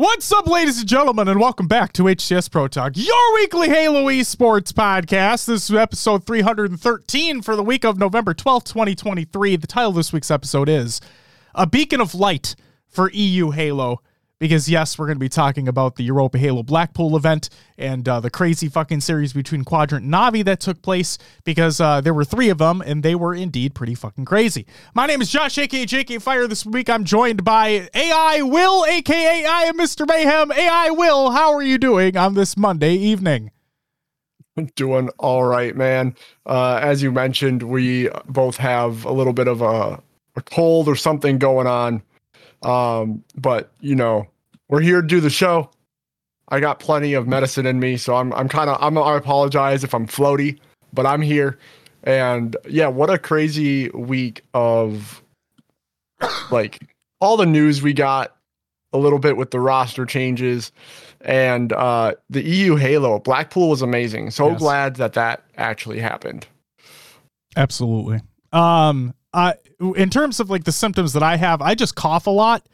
What's up, ladies and gentlemen, and welcome back to HCS Pro Talk, your weekly Halo esports podcast. This is episode 313 for the week of November 12th, 2023. The title of this week's episode is A Beacon of Light for EU Halo because yes, we're going to be talking about the Europa Halo Blackpool event and uh, the crazy fucking series between Quadrant and Navi that took place because uh, there were three of them and they were indeed pretty fucking crazy. My name is Josh, aka JK Fire. This week I'm joined by AI Will, aka I am Mr. Mayhem. AI Will, how are you doing on this Monday evening? Doing all right, man. Uh, as you mentioned, we both have a little bit of a, a cold or something going on. Um, but you know, we're here to do the show. I got plenty of medicine in me, so I'm I'm kind of I'm I apologize if I'm floaty, but I'm here. And yeah, what a crazy week of like all the news we got a little bit with the roster changes and uh the EU Halo Blackpool was amazing. So yes. glad that that actually happened. Absolutely. Um uh, in terms of like the symptoms that I have, I just cough a lot.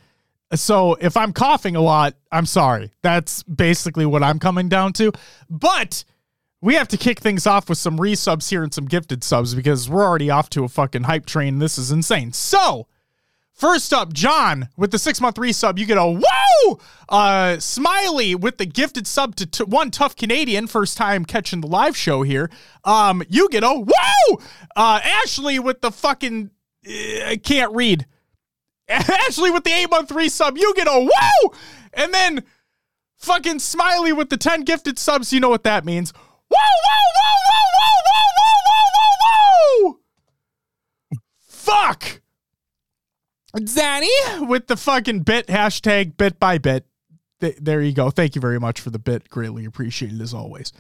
So if I'm coughing a lot, I'm sorry. That's basically what I'm coming down to. But we have to kick things off with some resubs here and some gifted subs because we're already off to a fucking hype train. This is insane. So, first up, John with the six month resub. You get a whoa! Uh, Smiley with the gifted sub to t- one tough Canadian. First time catching the live show here. Um, you get a whoa! Uh, Ashley with the fucking I can't read. Ashley with the eight month resub, you get a woo! And then fucking Smiley with the 10 gifted subs, you know what that means. Whoa, whoa, whoa, whoa, whoa, whoa, whoa, whoa, whoa, whoa! Fuck! Danny with the fucking bit hashtag bit by bit. there you go. Thank you very much for the bit. Greatly appreciated as always.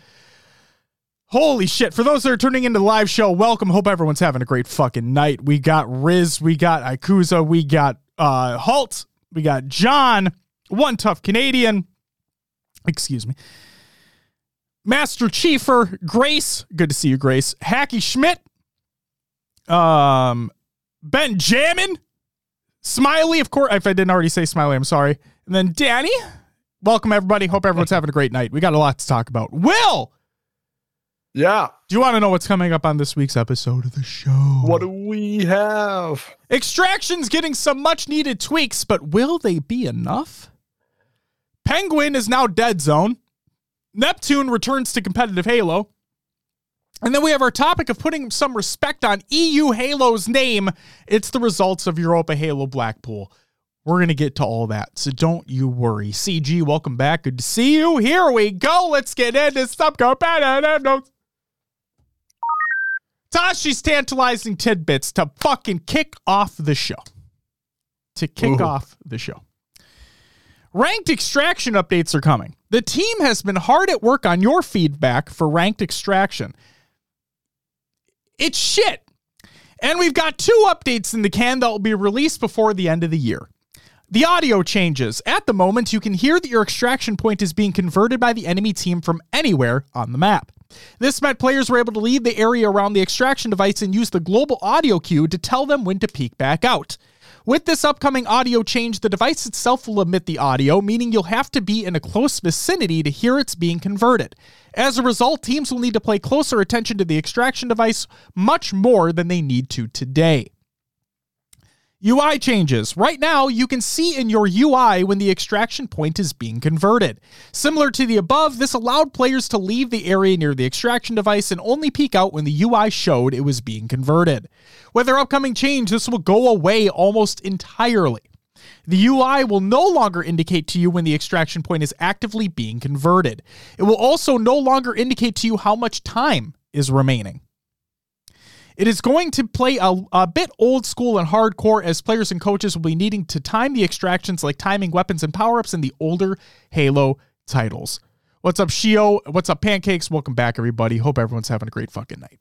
Holy shit. For those that are tuning into the live show, welcome. Hope everyone's having a great fucking night. We got Riz, we got Ikusa, we got uh Halt, we got John, one tough Canadian. Excuse me. Master Chiefer, Grace, good to see you, Grace. Hacky Schmidt, um, Ben Jammin, Smiley, of course. If I didn't already say Smiley, I'm sorry. And then Danny. Welcome everybody. Hope everyone's having a great night. We got a lot to talk about. Will, yeah. Do you want to know what's coming up on this week's episode of the show? What do we have? Extraction's getting some much needed tweaks, but will they be enough? Penguin is now dead zone. Neptune returns to competitive Halo. And then we have our topic of putting some respect on EU Halo's name. It's the results of Europa Halo Blackpool. We're going to get to all that, so don't you worry. CG, welcome back. Good to see you. Here we go. Let's get into some competitive notes. Tashi's tantalizing tidbits to fucking kick off the show. To kick Ooh. off the show. Ranked extraction updates are coming. The team has been hard at work on your feedback for ranked extraction. It's shit. And we've got two updates in the can that will be released before the end of the year. The audio changes. At the moment, you can hear that your extraction point is being converted by the enemy team from anywhere on the map. This meant players were able to leave the area around the extraction device and use the global audio cue to tell them when to peek back out. With this upcoming audio change, the device itself will emit the audio, meaning you'll have to be in a close vicinity to hear it's being converted. As a result, teams will need to pay closer attention to the extraction device much more than they need to today. UI changes. Right now, you can see in your UI when the extraction point is being converted. Similar to the above, this allowed players to leave the area near the extraction device and only peek out when the UI showed it was being converted. With their upcoming change, this will go away almost entirely. The UI will no longer indicate to you when the extraction point is actively being converted. It will also no longer indicate to you how much time is remaining. It is going to play a, a bit old school and hardcore as players and coaches will be needing to time the extractions like timing weapons and power ups in the older Halo titles. What's up, Shio? What's up, Pancakes? Welcome back, everybody. Hope everyone's having a great fucking night.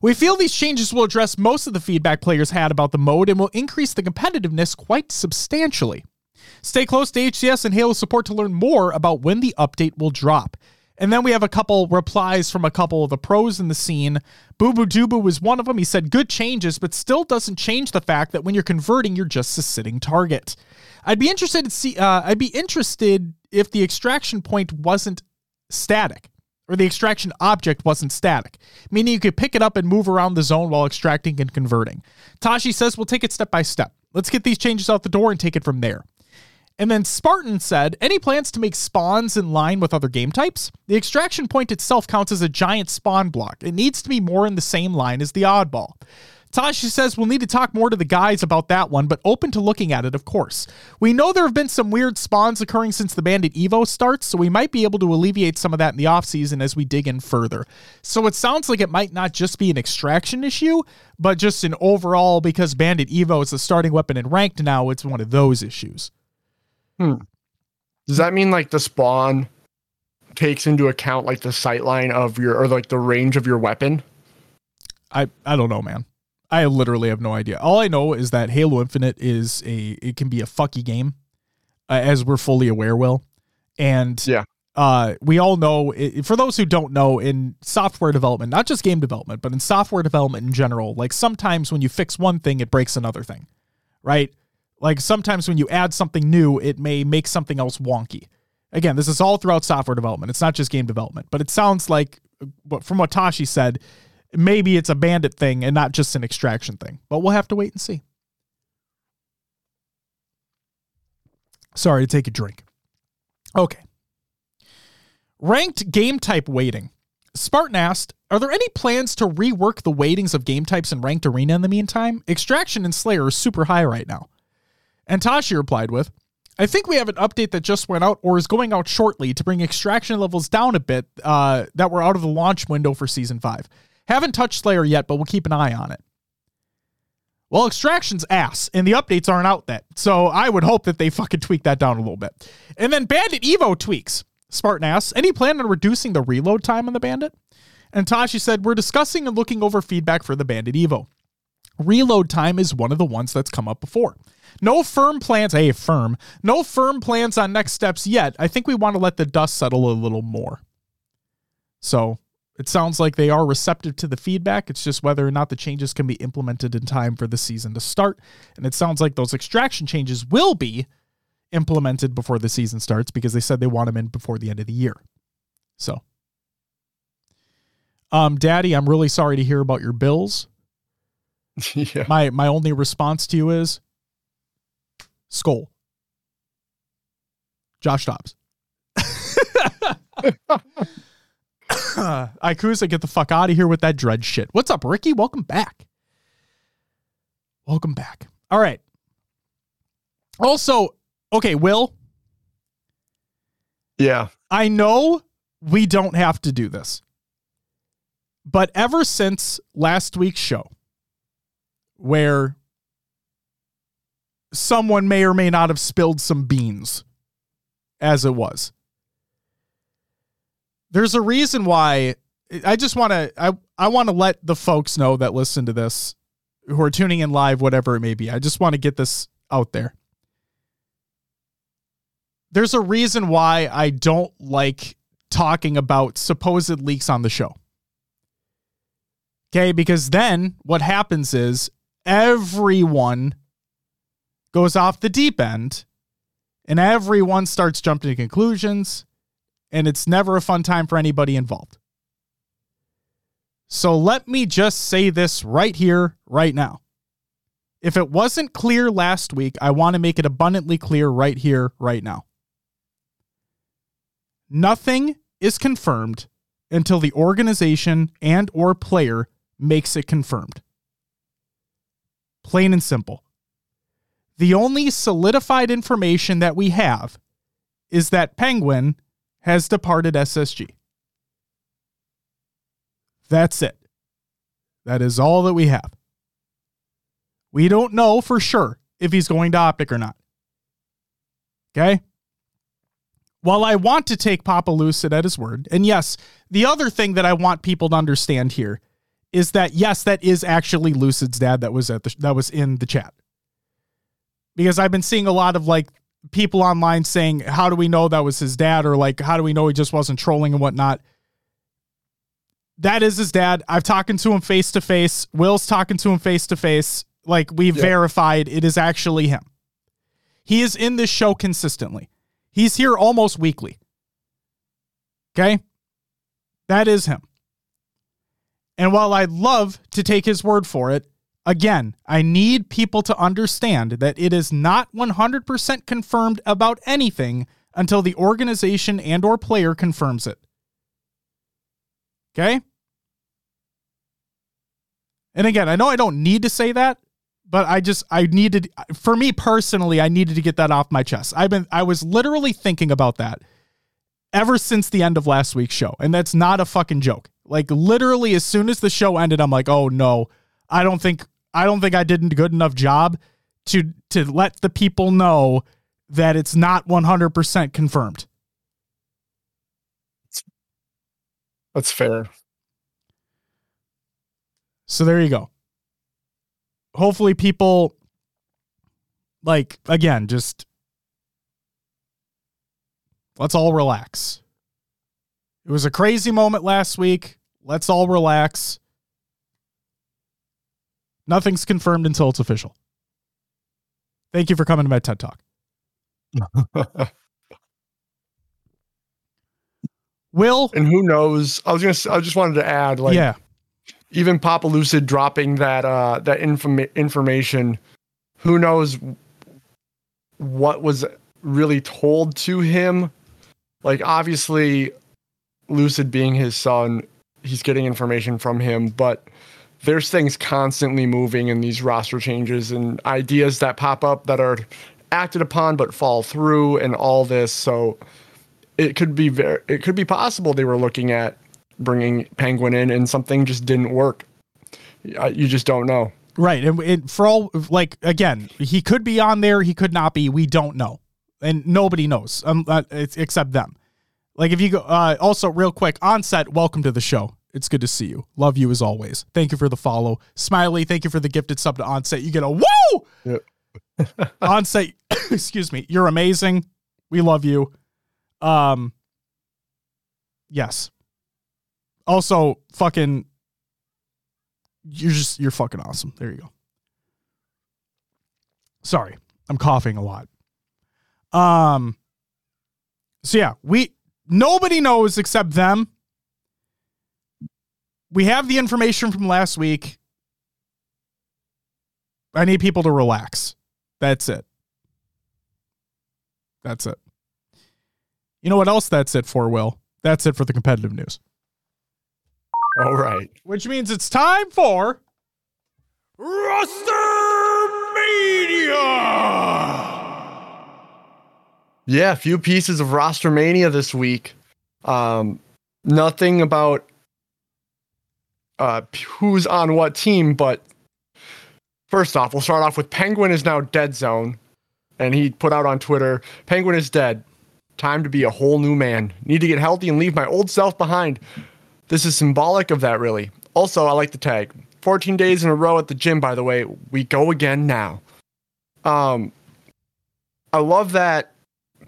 We feel these changes will address most of the feedback players had about the mode and will increase the competitiveness quite substantially. Stay close to HCS and Halo support to learn more about when the update will drop. And then we have a couple replies from a couple of the pros in the scene. Boo Boo Dubu was one of them. He said, Good changes, but still doesn't change the fact that when you're converting, you're just a sitting target. I'd be interested to see, uh, I'd be interested if the extraction point wasn't static or the extraction object wasn't static, meaning you could pick it up and move around the zone while extracting and converting. Tashi says, We'll take it step by step. Let's get these changes out the door and take it from there. And then Spartan said, any plans to make spawns in line with other game types? The extraction point itself counts as a giant spawn block. It needs to be more in the same line as the oddball. Tashi says we'll need to talk more to the guys about that one, but open to looking at it, of course. We know there have been some weird spawns occurring since the Bandit Evo starts, so we might be able to alleviate some of that in the offseason as we dig in further. So it sounds like it might not just be an extraction issue, but just an overall, because Bandit Evo is the starting weapon in ranked now, it's one of those issues. Hmm. Does that mean like the spawn takes into account like the sight line of your or like the range of your weapon? I I don't know, man. I literally have no idea. All I know is that Halo Infinite is a it can be a fucky game, uh, as we're fully aware, will. And yeah, uh, we all know. It, for those who don't know, in software development, not just game development, but in software development in general, like sometimes when you fix one thing, it breaks another thing, right? Like sometimes when you add something new, it may make something else wonky. Again, this is all throughout software development. It's not just game development, but it sounds like, from what Tashi said, maybe it's a bandit thing and not just an extraction thing. But we'll have to wait and see. Sorry to take a drink. Okay. Ranked game type weighting. Spartan asked, Are there any plans to rework the weightings of game types in Ranked Arena in the meantime? Extraction and Slayer are super high right now. And Tashi replied with, I think we have an update that just went out or is going out shortly to bring extraction levels down a bit uh, that were out of the launch window for season five. Haven't touched Slayer yet, but we'll keep an eye on it. Well, extraction's ass, and the updates aren't out yet. So I would hope that they fucking tweak that down a little bit. And then Bandit Evo tweaks. Spartan asks, any plan on reducing the reload time on the Bandit? And Tashi said, We're discussing and looking over feedback for the Bandit Evo. Reload time is one of the ones that's come up before. No firm plans, hey, firm, no firm plans on next steps yet. I think we want to let the dust settle a little more. So it sounds like they are receptive to the feedback. It's just whether or not the changes can be implemented in time for the season to start. And it sounds like those extraction changes will be implemented before the season starts because they said they want them in before the end of the year. So, um, Daddy, I'm really sorry to hear about your bills. yeah. My my only response to you is Skull. Josh Dobbs. Ikusa, get the fuck out of here with that dread shit. What's up, Ricky? Welcome back. Welcome back. All right. Also, okay, Will. Yeah. I know we don't have to do this. But ever since last week's show, where someone may or may not have spilled some beans as it was. There's a reason why I just want to I I want to let the folks know that listen to this who are tuning in live whatever it may be. I just want to get this out there. There's a reason why I don't like talking about supposed leaks on the show. Okay, because then what happens is everyone goes off the deep end and everyone starts jumping to conclusions and it's never a fun time for anybody involved. So let me just say this right here, right now. If it wasn't clear last week, I want to make it abundantly clear right here, right now. Nothing is confirmed until the organization and or player makes it confirmed. Plain and simple. The only solidified information that we have is that Penguin has departed SSG. That's it. That is all that we have. We don't know for sure if he's going to Optic or not. Okay? While I want to take Papa Lucid at his word, and yes, the other thing that I want people to understand here is that yes, that is actually Lucid's dad that was at the that was in the chat because I've been seeing a lot of like people online saying, How do we know that was his dad? Or like, How do we know he just wasn't trolling and whatnot? That is his dad. I've talking to him face to face. Will's talking to him face to face. Like, we've verified it is actually him. He is in this show consistently. He's here almost weekly. Okay? That is him. And while I'd love to take his word for it, again, I need people to understand that it is not 100% confirmed about anything until the organization and or player confirms it. Okay? And again, I know I don't need to say that, but I just I needed for me personally, I needed to get that off my chest. I've been I was literally thinking about that ever since the end of last week's show. And that's not a fucking joke. Like literally as soon as the show ended, I'm like, "Oh no. I don't think I don't think I did a good enough job to to let the people know that it's not 100% confirmed." That's fair. So there you go. Hopefully people like again just let's all relax. It was a crazy moment last week. Let's all relax. Nothing's confirmed until it's official. Thank you for coming to my TED Talk. Will and who knows? I was gonna. I just wanted to add, like, yeah, even Papa Lucid dropping that uh that informa- information. Who knows what was really told to him? Like, obviously, Lucid being his son, he's getting information from him, but there's things constantly moving in these roster changes and ideas that pop up that are acted upon but fall through and all this. So it could be very, it could be possible they were looking at bringing Penguin in and something just didn't work. You just don't know. Right. And, for all, like, again, he could be on there, he could not be. We don't know. And nobody knows um, uh, except them. Like, if you go, uh, also, real quick, onset, welcome to the show. It's good to see you. Love you as always. Thank you for the follow. Smiley, thank you for the gifted sub to onset. You get a woo! Yep. onset, excuse me. You're amazing. We love you. Um, yes. Also, fucking, you're just, you're fucking awesome. There you go. Sorry, I'm coughing a lot. Um, so yeah, we, nobody knows except them we have the information from last week. I need people to relax. That's it. That's it. You know what else that's it for, Will? That's it for the competitive news. All right. Which means it's time for Roster Mania. Yeah, a few pieces of Roster Mania this week. Um, nothing about uh, who's on what team, but first off, we'll start off with Penguin is now dead zone. And he put out on Twitter Penguin is dead. Time to be a whole new man. Need to get healthy and leave my old self behind. This is symbolic of that, really. Also, I like the tag. 14 days in a row at the gym, by the way. We go again now. Um, I love that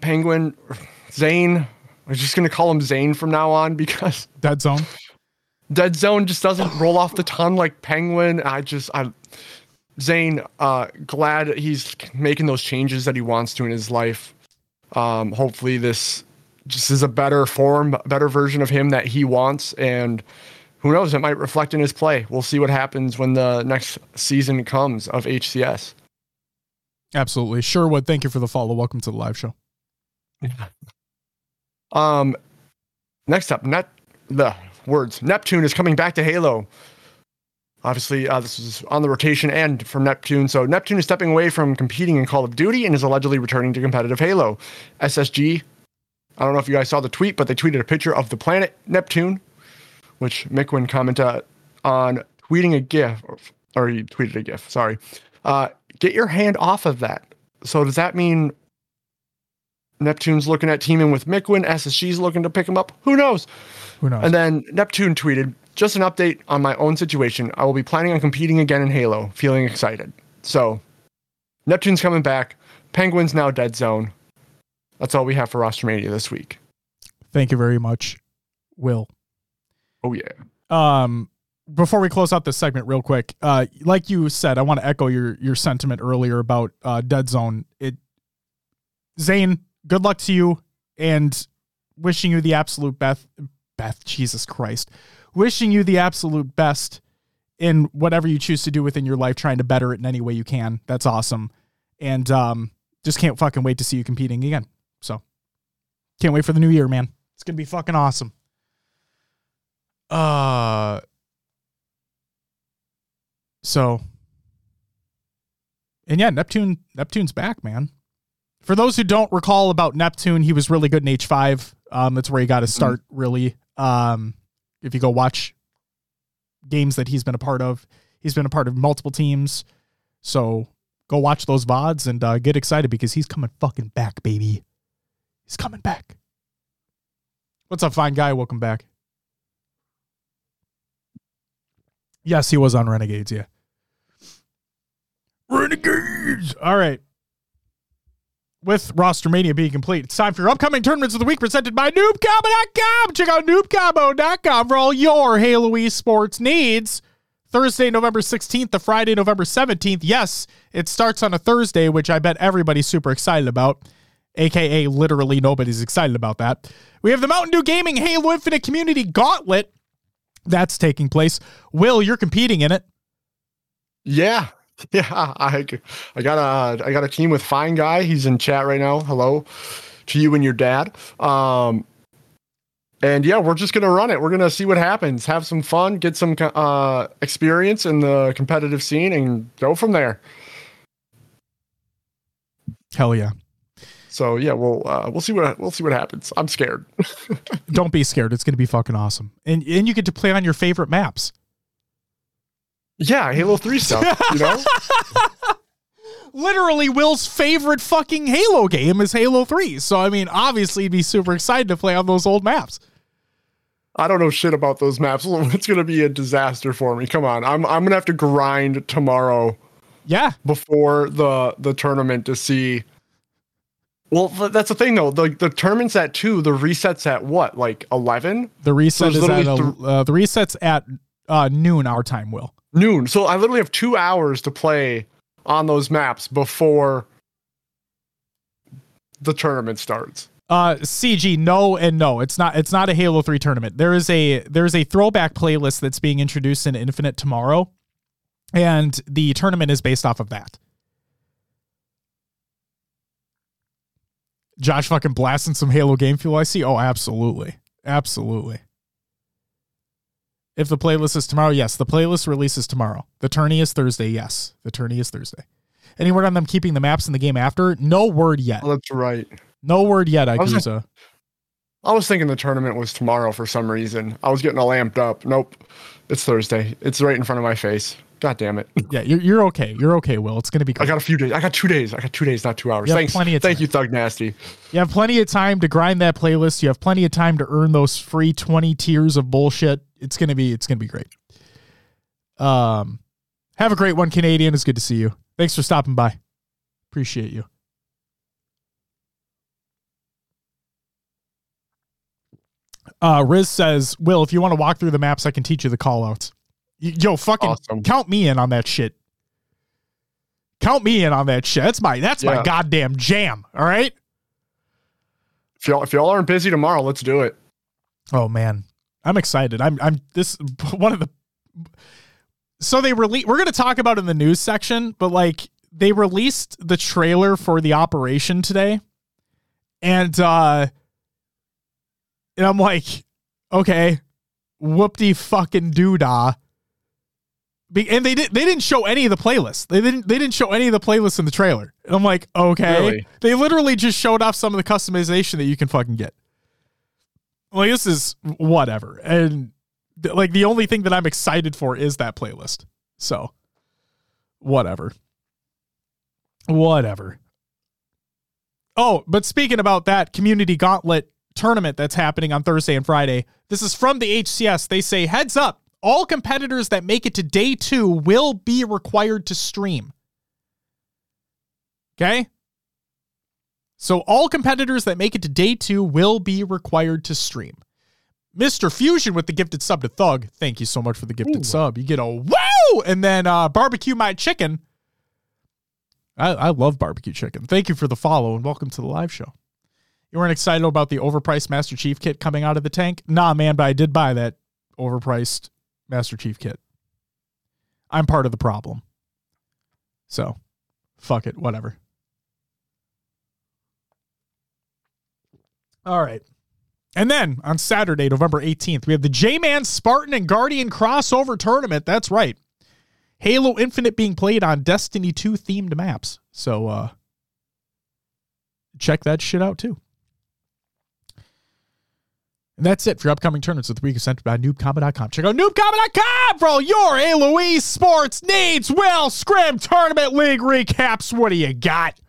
Penguin, Zane. I'm just going to call him Zane from now on because. Dead zone. Dead Zone just doesn't roll off the tongue like Penguin. I just I Zane, uh, glad he's making those changes that he wants to in his life. Um, hopefully this just is a better form, better version of him that he wants, and who knows, it might reflect in his play. We'll see what happens when the next season comes of HCS. Absolutely. Sherwood, thank you for the follow. Welcome to the live show. Um next up, net the words. Neptune is coming back to Halo. Obviously, uh, this is on the rotation and from Neptune. So Neptune is stepping away from competing in Call of Duty and is allegedly returning to competitive Halo. SSG, I don't know if you guys saw the tweet, but they tweeted a picture of the planet Neptune, which Mikwen commented on tweeting a GIF, or he tweeted a GIF, sorry. Uh, get your hand off of that. So does that mean Neptune's looking at teaming with Mikwen, SSG's looking to pick him up? Who knows? Who knows? And then Neptune tweeted, just an update on my own situation. I will be planning on competing again in Halo, feeling excited. So, Neptune's coming back. Penguin's now dead zone. that's all we have for Rostermania this week. Thank you very much, Will. Oh yeah. Um, before we close out this segment, real quick, uh, like you said, I want to echo your your sentiment earlier about uh, Dead Zone. It, Zane, good luck to you, and wishing you the absolute best. Beth, Jesus Christ, wishing you the absolute best in whatever you choose to do within your life, trying to better it in any way you can. That's awesome, and um, just can't fucking wait to see you competing again. So, can't wait for the new year, man. It's gonna be fucking awesome. Uh so and yeah, Neptune Neptune's back, man. For those who don't recall about Neptune, he was really good in H5. Um, that's where he got his start, really. Um, if you go watch games that he's been a part of, he's been a part of multiple teams. So go watch those VODs and uh, get excited because he's coming fucking back, baby. He's coming back. What's up, fine guy? Welcome back. Yes, he was on Renegades, yeah. Renegades! All right. With roster mania being complete, it's time for your upcoming tournaments of the week presented by noobcombo.com. Check out noobcombo.com for all your Halo esports needs. Thursday, November 16th to Friday, November 17th. Yes, it starts on a Thursday, which I bet everybody's super excited about, aka literally nobody's excited about that. We have the Mountain Dew Gaming Halo Infinite Community Gauntlet that's taking place. Will, you're competing in it. Yeah. Yeah, I, I got a I got a team with Fine Guy. He's in chat right now. Hello to you and your dad. Um, and yeah, we're just gonna run it. We're gonna see what happens, have some fun, get some uh, experience in the competitive scene, and go from there. Hell yeah! So yeah, we'll uh, we'll see what we'll see what happens. I'm scared. Don't be scared. It's gonna be fucking awesome, and and you get to play on your favorite maps. Yeah, Halo 3 stuff, you know? Literally, Will's favorite fucking Halo game is Halo 3. So, I mean, obviously, he'd be super excited to play on those old maps. I don't know shit about those maps. It's going to be a disaster for me. Come on. I'm, I'm going to have to grind tomorrow. Yeah. Before the, the tournament to see. Well, that's the thing though. The the tournament's at two. The resets at what? Like eleven. The reset so is at th- uh, the resets at uh, noon our time. Will noon. So I literally have two hours to play on those maps before the tournament starts. Uh, CG, no and no. It's not. It's not a Halo Three tournament. There is a there is a throwback playlist that's being introduced in Infinite tomorrow, and the tournament is based off of that. Josh fucking blasting some Halo game fuel. I see. Oh, absolutely, absolutely. If the playlist is tomorrow, yes. The playlist releases tomorrow. The tourney is Thursday, yes. The tourney is Thursday. Any word on them keeping the maps in the game after? No word yet. Oh, that's right. No word yet, Ikusa. I was thinking the tournament was tomorrow for some reason. I was getting all amped up. Nope. It's Thursday. It's right in front of my face. God damn it. Yeah, you're, you're okay. You're okay, Will. It's going to be great. I got a few days. I got two days. I got two days, not two hours. Thanks. Plenty of time. Thank you, Thug Nasty. You have plenty of time to grind that playlist. You have plenty of time to earn those free 20 tiers of bullshit. It's going to be, it's to be great. Um, have a great one, Canadian. It's good to see you. Thanks for stopping by. Appreciate you. Uh, Riz says, Will, if you want to walk through the maps, I can teach you the callouts. Yo, fucking awesome. count me in on that shit. Count me in on that shit. That's my that's yeah. my goddamn jam. All right. If y'all if y'all aren't busy tomorrow, let's do it. Oh man, I'm excited. I'm I'm this one of the. So they release. We're gonna talk about in the news section, but like they released the trailer for the operation today, and uh, and I'm like, okay, whoopty fucking doodah be, and they didn't. they didn't show any of the playlists. They didn't they didn't show any of the playlists in the trailer. And I'm like, okay. Really? They literally just showed off some of the customization that you can fucking get. Like this is whatever. And th- like the only thing that I'm excited for is that playlist. So whatever. Whatever. Oh, but speaking about that community gauntlet tournament that's happening on Thursday and Friday, this is from the HCS. They say, heads up, all competitors that make it to day two will be required to stream. Okay? So all competitors that make it to day two will be required to stream. Mr. Fusion with the gifted sub to Thug. Thank you so much for the gifted Ooh. sub. You get a woo! And then uh, barbecue my chicken. I, I love barbecue chicken. Thank you for the follow and welcome to the live show. You weren't excited about the overpriced Master Chief kit coming out of the tank? Nah, man, but I did buy that overpriced Master Chief kit. I'm part of the problem. So, fuck it, whatever. All right. And then on Saturday, November 18th, we have the J Man Spartan and Guardian crossover tournament. That's right. Halo Infinite being played on Destiny 2 themed maps. So uh check that shit out too. And that's it for your upcoming tournaments of the week presented by noobcombo.com. Check out noobcombo.com for all your Halo Sports needs. Will Scrim Tournament League recaps. What do you got?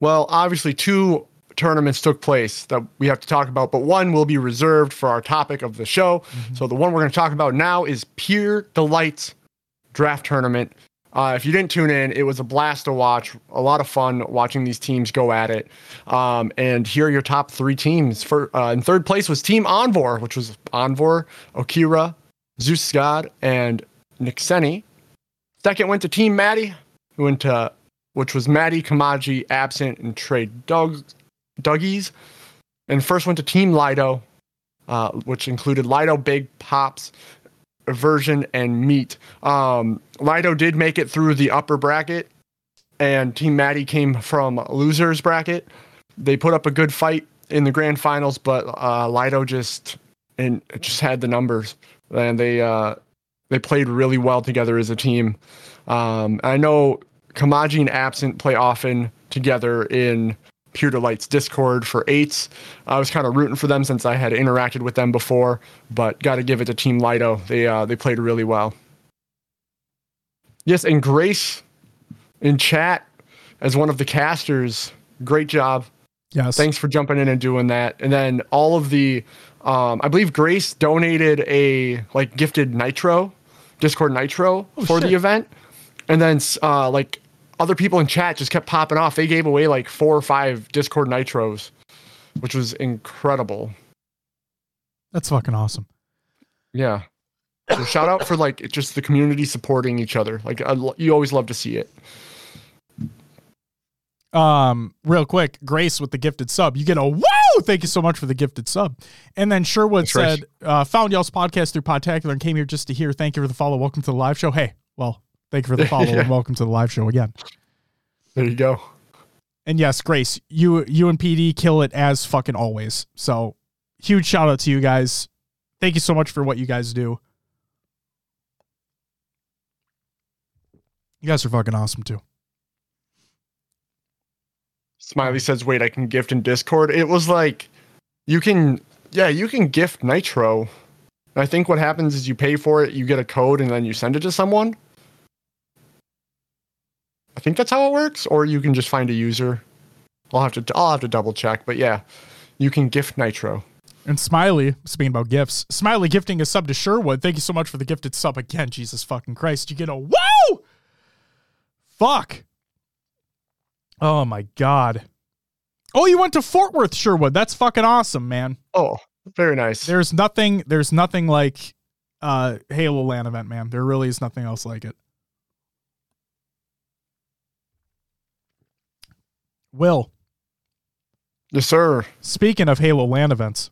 Well, obviously, two tournaments took place that we have to talk about, but one will be reserved for our topic of the show. So the one we're going to talk about now is Pure Delights Draft Tournament. Uh, if you didn't tune in, it was a blast to watch. A lot of fun watching these teams go at it. Um, and here are your top three teams. For uh, in third place was Team Envor, which was Envor, Okira, Zeus God, and Nixeni. Second went to Team Maddie, who went to which was Maddie, Kamaji, Absent, and Trey Doug, Duggies. And first went to Team Lido, uh, which included Lido, Big Pops, Version, and Meat. Um, Lido did make it through the upper bracket, and Team Maddie came from losers bracket. They put up a good fight in the grand finals, but uh, Lido just and just had the numbers, and they uh, they played really well together as a team. Um, I know Kamaji and Absent play often together in Pure Delight's Discord for eights. I was kind of rooting for them since I had interacted with them before, but got to give it to Team Lido. They uh, they played really well. Yes, and Grace in chat as one of the casters. Great job. Yes. Thanks for jumping in and doing that. And then all of the, um, I believe Grace donated a like gifted Nitro, Discord Nitro Oh, for shit. the event, and then uh, like other people in chat just kept popping off. They gave away like four or five Discord Nitros, which was incredible. That's fucking awesome. Yeah. So shout out for like just the community supporting each other. Like I, you always love to see it. Um, real quick, Grace with the gifted sub. You get a woo! Thank you so much for the gifted sub. And then Sherwood That's right. said, uh, found y'all's podcast through Podtacular and came here just to hear. Thank you for the follow. Welcome to the live show. Hey, well, thank you for the follow Yeah. and welcome to the live show again. There you go. And yes, Grace, you you and PD kill it as fucking always. So huge shout out to you guys. Thank you so much for what you guys do. You guys are fucking awesome too. Smiley says, "Wait, I can gift in Discord." It was like, you can, yeah, you can gift Nitro. I think what happens is you pay for it, you get a code, and then you send it to someone. I think that's how it works, or you can just find a user. I'll have to, I'll have to double check, but yeah, you can gift Nitro. And Smiley, speaking about gifts, Smiley gifting a sub to Sherwood. Thank you so much for the gifted sub again. Jesus fucking Christ. You get a woo! Fuck. Oh my God. Oh, you went to Fort Worth, Sherwood. That's fucking awesome, man. Oh, very nice. There's nothing, there's nothing like uh Halo LAN event, man. There really is nothing else like it. Will, yes, sir. Speaking of Halo LAN events,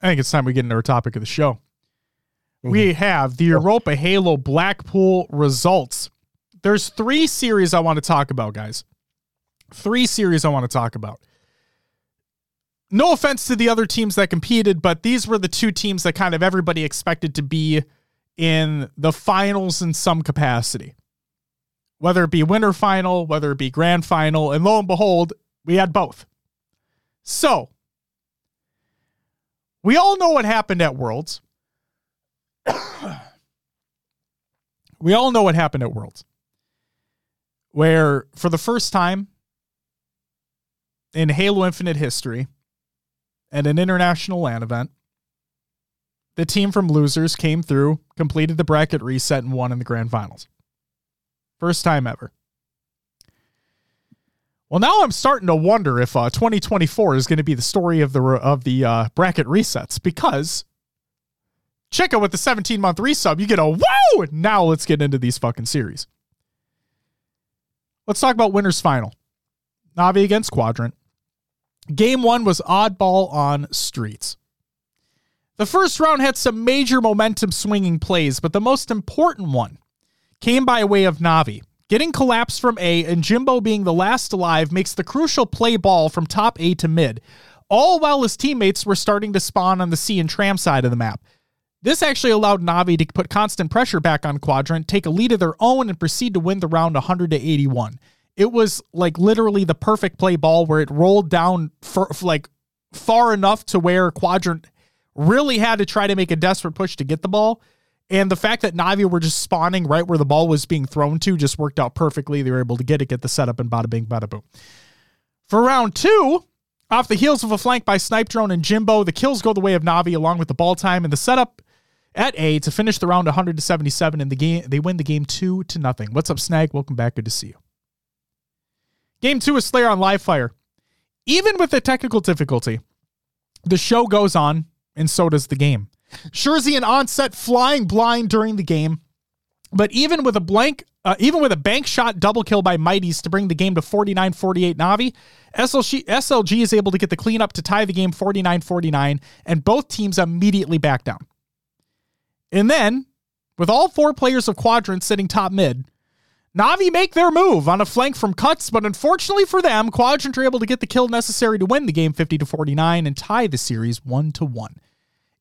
I think it's time we get into our topic of the show. Mm-hmm. We have the Europa Halo Blackpool results. There's three series I want to talk about, guys. Three series I want to talk about. No offense to the other teams that competed, but these were the two teams that kind of everybody expected to be in the finals in some capacity. Whether it be winter final, whether it be grand final, and lo and behold, we had both. So, we all know what happened at Worlds. we all know what happened at Worlds. Where, for the first time in Halo Infinite history, at an international LAN event, the team from losers came through, completed the bracket reset, and won in the grand finals. First time ever. Well, now I'm starting to wonder if uh, 2024 is going to be the story of the of the uh, bracket resets because Chica with the 17 month resub, you get a whoa. Now let's get into these fucking series. Let's talk about winners final. Navi against Quadrant. Game one was oddball on streets. The first round had some major momentum swinging plays, but the most important one came by way of Navi. Getting collapsed from A and Jimbo being the last alive makes the crucial play ball from top A to mid, all while his teammates were starting to spawn on the C and tram side of the map. This actually allowed Navi to put constant pressure back on Quadrant, take a lead of their own, and proceed to win the round 100 to 81. It was like literally the perfect play ball where it rolled down for, for like far enough to where Quadrant really had to try to make a desperate push to get the ball. And the fact that Navi were just spawning right where the ball was being thrown to just worked out perfectly. They were able to get it, get the setup, and bada bing, bada boom. For round two, off the heels of a flank by Snipe Drone and Jimbo, the kills go the way of Navi along with the ball time and the setup at A to finish the round 100 to 77 in the game. They win the game two to nothing. What's up, Snag? Welcome back. Good to see you. Game two is Slayer on live fire. Even with the technical difficulty, the show goes on, and so does the game. Shurzy and Onset flying blind during the game, but even with a blank, uh, even with a bank shot double kill by Mighties to bring the game to 49-48 Navi, SLG, SLG is able to get the cleanup to tie the game 49-49, and both teams immediately back down. And then, with all four players of Quadrant sitting top mid, Navi make their move on a flank from Cuts, but unfortunately for them, Quadrant are able to get the kill necessary to win the game 50 to 49 and tie the series 1 to 1.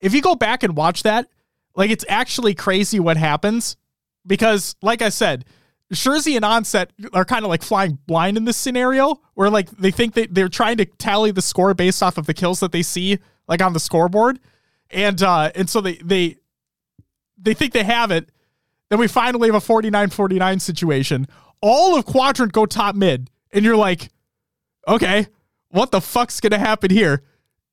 If you go back and watch that, like it's actually crazy what happens because like I said, Shurzy and Onset are kind of like flying blind in this scenario where like they think that they're trying to tally the score based off of the kills that they see like on the scoreboard. And uh and so they they they think they have it. Then we finally have a 49 49 situation. All of Quadrant go top mid. And you're like, okay, what the fuck's to happen here?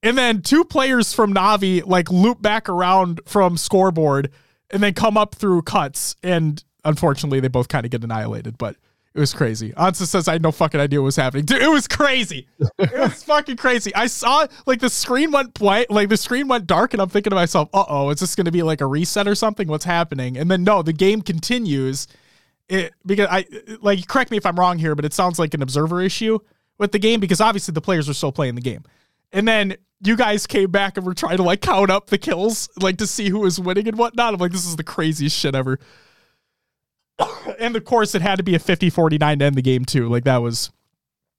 And then two players from Navi like loop back around from scoreboard and then come up through cuts. And unfortunately, they both kind of get annihilated. But it was crazy. Ansa says I had no fucking idea what was happening. Dude, it was crazy. it was fucking crazy. I saw like the screen went blank, like the screen went dark, and I'm thinking to myself, uh oh, is this gonna be like a reset or something? What's happening? And then no, the game continues. It because I like correct me if I'm wrong here, but it sounds like an observer issue with the game because obviously the players are still playing the game. And then you guys came back and were trying to like count up the kills, like to see who was winning and whatnot. I'm like, this is the craziest shit ever. and of course, it had to be a 50 49 to end the game, too. Like, that was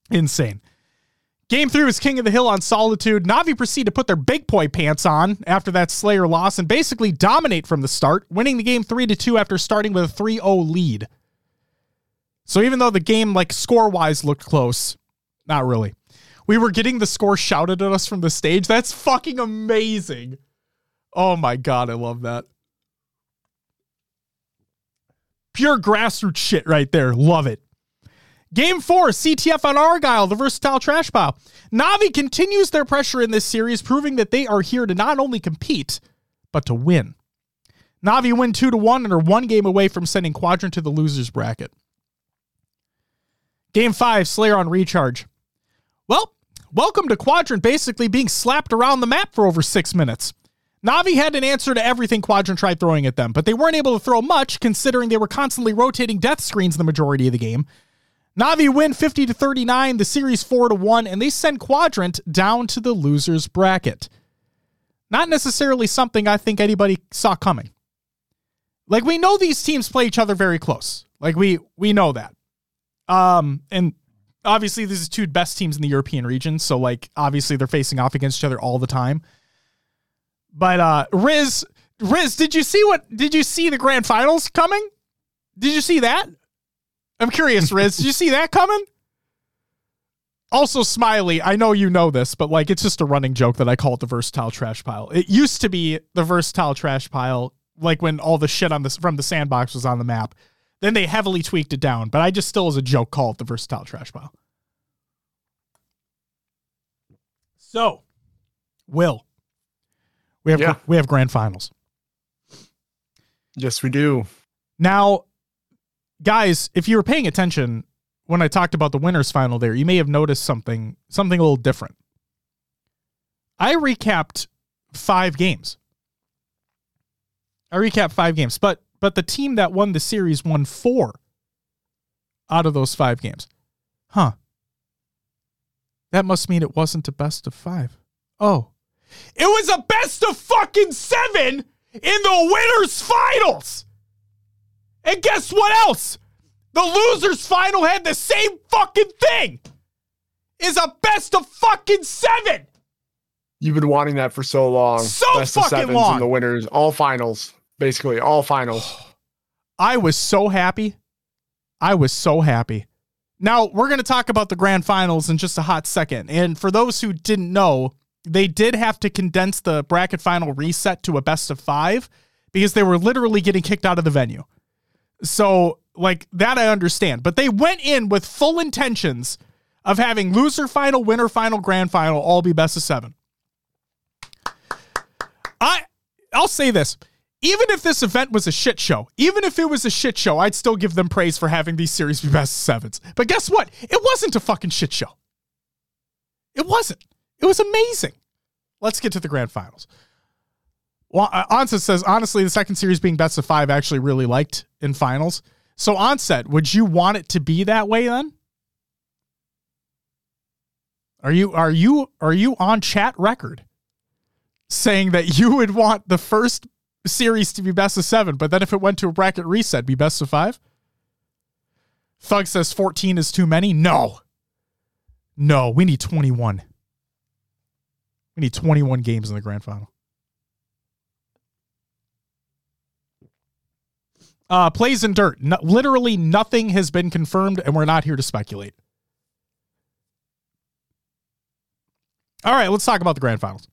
insane. Game three was King of the Hill on Solitude. Navi proceed to put their big boy pants on after that Slayer loss and basically dominate from the start, winning the game 3 to 2 after starting with a 3 0 lead. So even though the game, like score wise, looked close, not really. We were getting the score shouted at us from the stage. That's fucking amazing. Oh my God, I love that. Pure grassroots shit right there. Love it. Game four, CTF on Argyle, the versatile trash pile. Navi continues their pressure in this series, proving that they are here to not only compete, but to win. Navi win 2 to 1 and are one game away from sending Quadrant to the losers bracket. Game 5, Slayer on recharge. Well, welcome to Quadrant basically being slapped around the map for over six minutes. Navi had an answer to everything Quadrant tried throwing at them, but they weren't able to throw much considering they were constantly rotating death screens the majority of the game. Navi win 50 to 39, the series 4 to 1, and they send Quadrant down to the losers bracket. Not necessarily something I think anybody saw coming. Like we know these teams play each other very close. Like we we know that. Um and obviously these are two best teams in the European region, so like obviously they're facing off against each other all the time. But uh Riz Riz, did you see what did you see the grand finals coming? Did you see that? I'm curious, Riz. did you see that coming? Also, Smiley, I know you know this, but like it's just a running joke that I call it the versatile trash pile. It used to be the versatile trash pile, like when all the shit on this from the sandbox was on the map. Then they heavily tweaked it down, but I just still as a joke call it the versatile trash pile. So, Will, we have Yeah. we have grand finals. Yes, we do. Now, guys, if you were paying attention when I talked about the winners final there, you may have noticed something something a little different. I recapped five games. I recapped five games, but but the team that won the series won four out of those five games. Huh. That must mean it wasn't a best of five. Oh. It was a best of fucking seven in the winners finals. And guess what else? The losers final had the same fucking thing. Is a best of fucking seven. You've been wanting that for so long. So Best fucking long. and the winners, all finals, basically all finals. I was so happy. I was so happy. Now, we're going to talk about the grand finals in just a hot second. And for those who didn't know, they did have to condense the bracket final reset to a best of five because they were literally getting kicked out of the venue. So, like, that I understand. But they went in with full intentions of having loser final, winner final, grand final all be best of seven. I I'll say this. Even if this event was a shit show, even if it was a shit show, I'd still give them praise for having these series be best of sevens. But guess what? It wasn't a fucking shit show. It wasn't. It was amazing. Let's get to the grand finals. Well, uh, Onset says, honestly, the second series being best of five, I actually really liked in finals. So, Onset, would you want it to be that way then? Are you are you are you on chat record saying that you would want the first series to be best of seven, but then if it went to a bracket reset, be best of five? Thug says 14 is too many. No. No, we need 21. We need 21 games in the grand final. Uh, plays in dirt. No, literally nothing has been confirmed, and we're not here to speculate. All right, let's talk about the grand finals.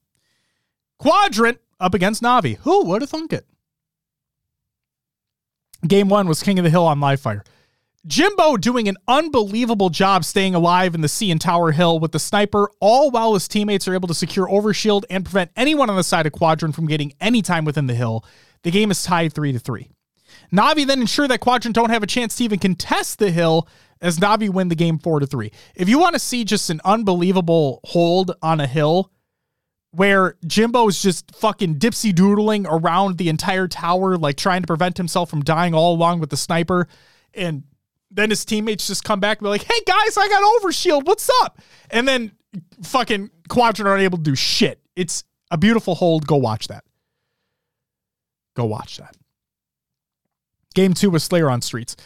Quadrant up against Navi. Who would have thunk it? Game one was King of the Hill on live fire. Jimbo doing an unbelievable job staying alive in the CN Tower Hill with the sniper, all while his teammates are able to secure overshield and prevent anyone on the side of Quadrant from getting any time within the hill. The game is tied three to three. Navi then ensure that Quadrant don't have a chance to even contest the hill as Navi win the game four to three. If you want to see just an unbelievable hold on a hill where Jimbo's just fucking dipsy doodling around the entire tower, like trying to prevent himself from dying all along with the sniper, and then his teammates just come back and be like, hey guys, I got overshield. What's up? And then fucking Quadrant aren't able to do shit. It's a beautiful hold. Go watch that. Go watch that. Game two was Slayer on Streets.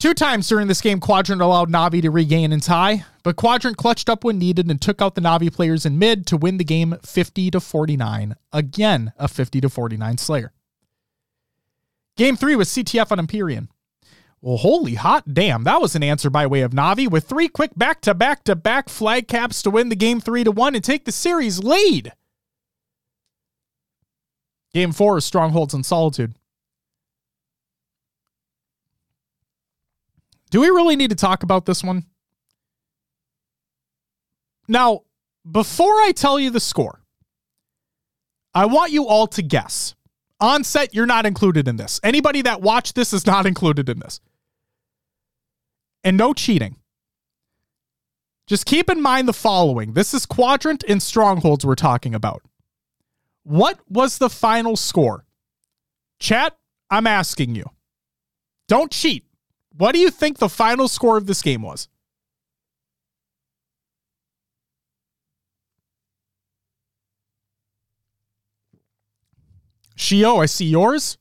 Two times during this game, Quadrant allowed Navi to regain and tie, but Quadrant clutched up when needed and took out the Navi players in mid to win the game 50 to 49. Again, a 50 to 49 Slayer. Game three was CTF on Empyrean. Well, holy hot damn, that was an answer by way of Navi with three quick back to back to back flag caps to win the game three to one and take the series lead. Game four is Strongholds and Solitude. Do we really need to talk about this one? Now, before I tell you the score, I want you all to guess. Onset, you're not included in this. Anybody that watched this is not included in this. And no cheating. Just keep in mind the following this is quadrant and strongholds we're talking about. What was the final score? Chat, I'm asking you. Don't cheat. What do you think the final score of this game was? Shio, I see yours.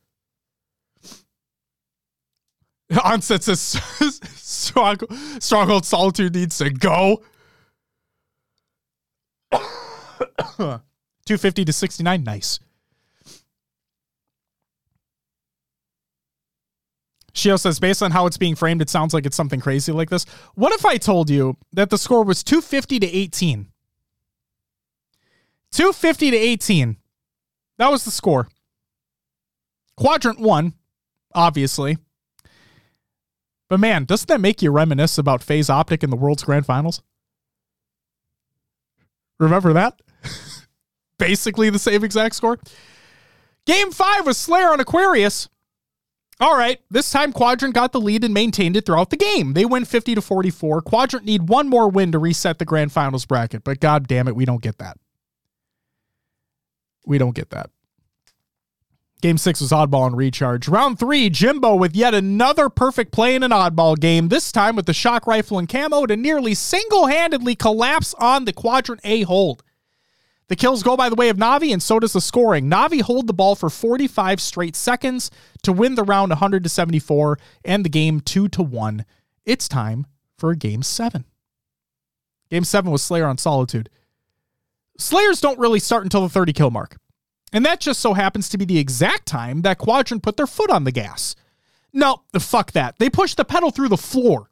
Onset says strong, Stronghold Solitude needs to go. 250 to 69. Nice. Shio says, based on how it's being framed, it sounds like it's something crazy like this. What if I told you that the score was 250 to 18? 250 to 18. That was the score. Quadrant one, obviously. But man, doesn't that make you reminisce about FaZe OpTic in the World's Grand Finals? Remember that? Basically the same exact score. Game five was Slayer on Aquarius. All right, this time Quadrant got the lead and maintained it throughout the game. They win 50 to 44. Quadrant need one more win to reset the grand finals bracket, but god damn it, we don't get that. We don't get that. Game six was oddball and recharge. Round three, Jimbo with yet another perfect play in an oddball game, this time with the shock rifle and camo to nearly single handedly collapse on the quadrant A hold. The kills go by the way of Navi, and so does the scoring. Navi hold the ball for 45 straight seconds to win the round 100 to 74 and the game 2 to 1. It's time for game 7. Game 7 was Slayer on Solitude. Slayers don't really start until the 30 kill mark. And that just so happens to be the exact time that Quadrant put their foot on the gas. No, fuck that. They pushed the pedal through the floor.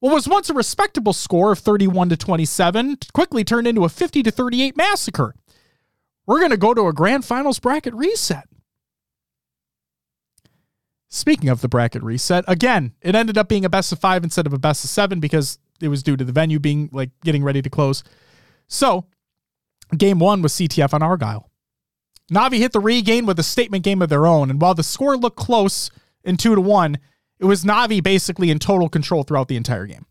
What was once a respectable score of 31 to 27 quickly turned into a 50 to 38 massacre. We're going to go to a grand finals bracket reset. Speaking of the bracket reset, again, it ended up being a best of five instead of a best of seven because it was due to the venue being like getting ready to close. So, game one was CTF on Argyle. Navi hit the regain with a statement game of their own, and while the score looked close in two to one, it was Navi basically in total control throughout the entire game.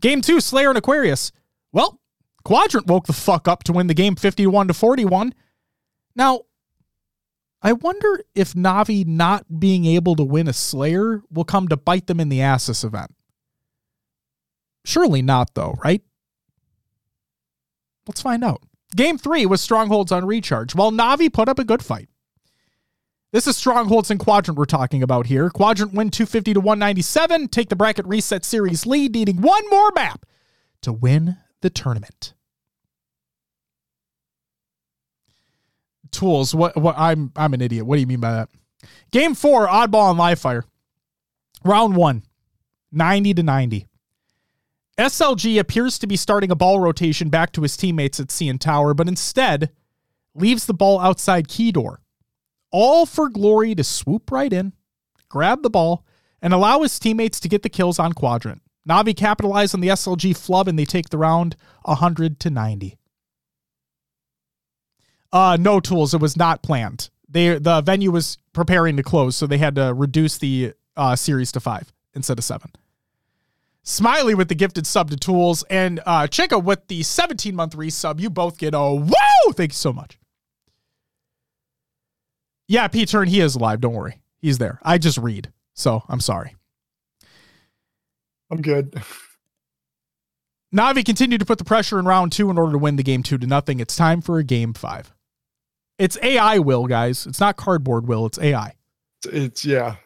Game two, Slayer and Aquarius. Well, Quadrant woke the fuck up to win the game 51 to 41. Now, I wonder if Navi not being able to win a Slayer will come to bite them in the ass this event. Surely not, though, right? Let's find out. Game three was Strongholds on Recharge, while Navi put up a good fight. This is Strongholds and Quadrant we're talking about here. Quadrant win 250 to 197, take the bracket reset series lead, needing one more map to win the tournament. Tools, what what I'm I'm an idiot. What do you mean by that? Game four, oddball and live fire. Round one, 90 to 90. SLG appears to be starting a ball rotation back to his teammates at CN Tower, but instead leaves the ball outside key door all for Glory to swoop right in, grab the ball, and allow his teammates to get the kills on Quadrant. Navi capitalize on the SLG flub and they take the round 100 to 90. Uh, no tools. It was not planned. They the venue was preparing to close, so they had to reduce the uh, series to five instead of seven. Smiley with the gifted sub to tools, and uh, Chica with the 17 month resub. You both get a woo! Thank you so much. Yeah, Pete Turn, he is alive. Don't worry. He's there. I just read. So I'm sorry. I'm good. Navi continued to put the pressure in round two in order to win the game two to nothing. It's time for a game five. It's AI will, guys. It's not cardboard will. It's AI. It's yeah.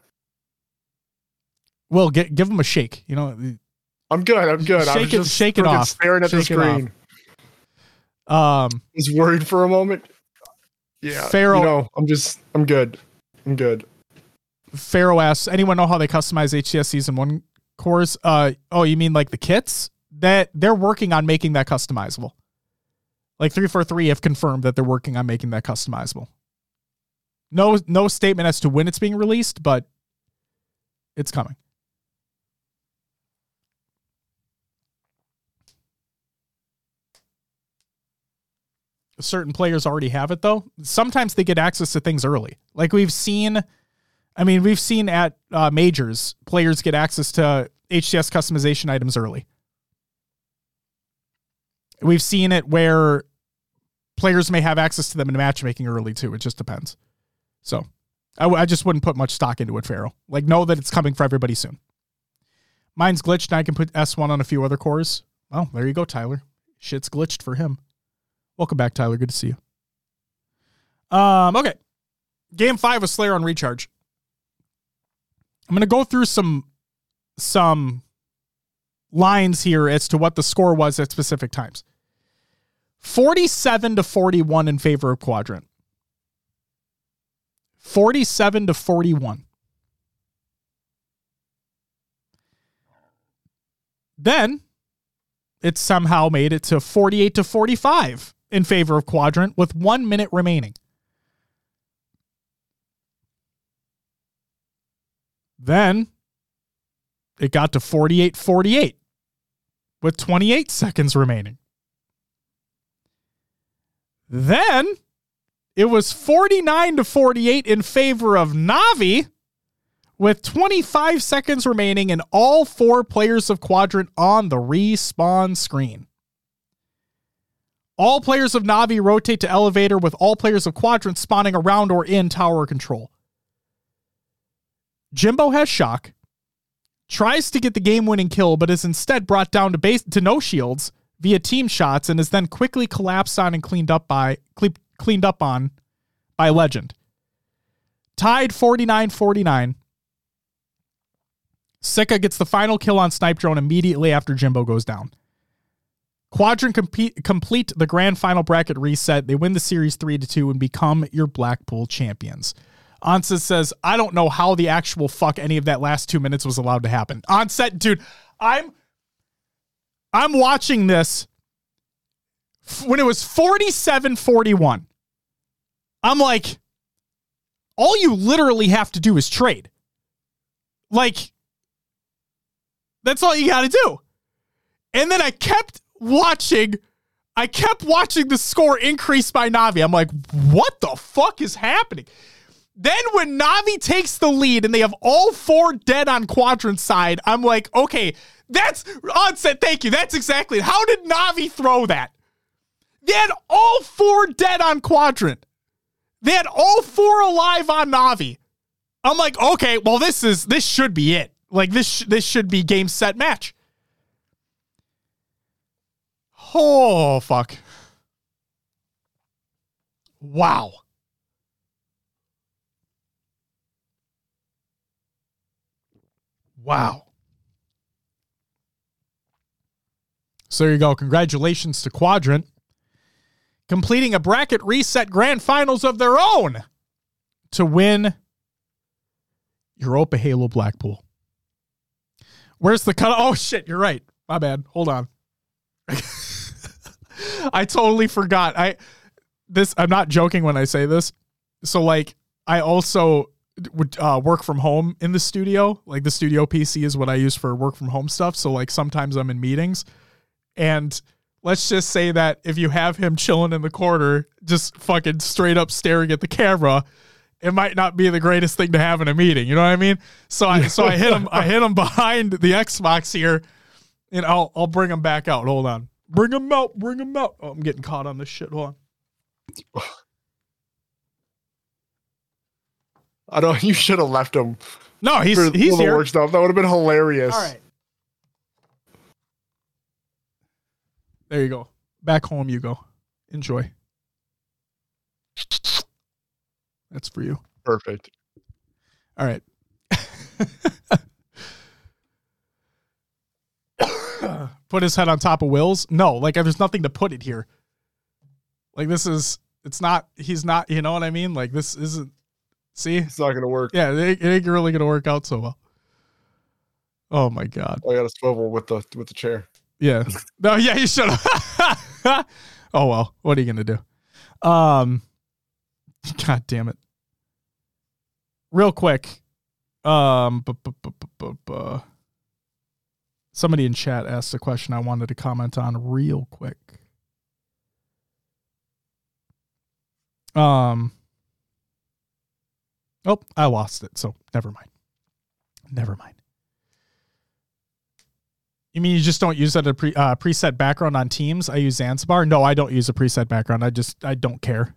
Will get give him a shake. You know. I'm good. I'm good. Shake it. Shake it off. Staring at shake the screen. Um, I was worried for a moment. Yeah. Pharaoh. You know, I'm just, I'm good. I'm good. Pharaoh asks, anyone know how they customize HCS season one cores? Uh, oh, you mean like the kits? That they're working on making that customizable. Like 343 have confirmed that they're working on making that customizable. No, no statement as to when it's being released, but it's coming. Certain players already have it though. Sometimes they get access to things early. Like we've seen, I mean, we've seen at uh, majors, players get access to HCS customization items early. We've seen it where players may have access to them in matchmaking early too. It just depends. So I, w- I just wouldn't put much stock into it, Pharaoh. Like, know that it's coming for everybody soon. Mine's glitched and I can put S1 on a few other cores. Well, there you go, Tyler. Shit's glitched for him. Welcome back, Tyler. Good to see you. Um, okay. Game five was Slayer on recharge. I'm gonna go through some some lines here as to what the score was at specific times. 47 to 41 in favor of Quadrant. 47 to 41. Then it somehow made it to 48 to 45 in favor of Quadrant with one minute remaining. Then it got to 48 48 with 28 seconds remaining. Then it was 49 to 48 in favor of Navi with 25 seconds remaining and all four players of Quadrant on the respawn screen. All players of Navi rotate to elevator with all players of Quadrant spawning around or in tower control. Jimbo has shock, tries to get the game winning kill, but is instead brought down to base to no shields via team shots and is then quickly collapsed on and cleaned up by cleaned up on by Legend. Tied 49-49. Sika gets the final kill on Snipe Drone immediately after Jimbo goes down. Quadrant compete, complete the grand final bracket reset. They win the series 3 to 2 and become your Blackpool champions. Onset says, I don't know how the actual fuck any of that last two minutes was allowed to happen. Onset, dude, I'm I'm watching this when it was 47 41. I'm like, all you literally have to do is trade. Like, that's all you got to do. And then I kept watching. I kept watching the score increase by Navi. I'm like, what the fuck is happening? Then when Navi takes the lead and they have all four dead on Quadrant side, I'm like, okay, that's onset. Thank you. That's exactly. How did Navi throw that? They had all four dead on Quadrant. They had all four alive on Navi. I'm like, okay, well, this is this should be it. Like this this should be game set match. Oh fuck. Wow. Wow. So there you go. Congratulations to Quadrant completing a bracket reset grand finals of their own to win Europa Halo Blackpool. Where's the cut? Oh shit, you're right. My bad. Hold on. I totally forgot. I this I'm not joking when I say this. So like I also would uh, work from home in the studio. Like the studio PC is what I use for work from home stuff. So like sometimes I'm in meetings and let's just say that if you have him chilling in the corner, just fucking straight up staring at the camera, it might not be the greatest thing to have in a meeting. You know what I mean? So I so I hit him I hit him behind the Xbox here, and I'll I'll bring him back out. Hold on, bring him out, bring him out. Oh, I'm getting caught on this shit. Hold on. I don't. You should have left him. No, he's he's here. Work stuff. That would have been hilarious. All right. There you go. Back home you go. Enjoy. That's for you. Perfect. All right. put his head on top of Will's? No, like there's nothing to put it here. Like this is it's not he's not, you know what I mean? Like this isn't see? It's not gonna work. Yeah, it, it ain't really gonna work out so well. Oh my god. I got a swivel with the with the chair. Yeah. No, yeah, you should have. oh well, what are you gonna do? Um God damn it. Real quick. Um somebody in chat asked a question I wanted to comment on real quick. Um Oh, I lost it, so never mind. Never mind. You mean you just don't use that a pre, uh, preset background on Teams? I use Zanzibar. No, I don't use a preset background. I just I don't care.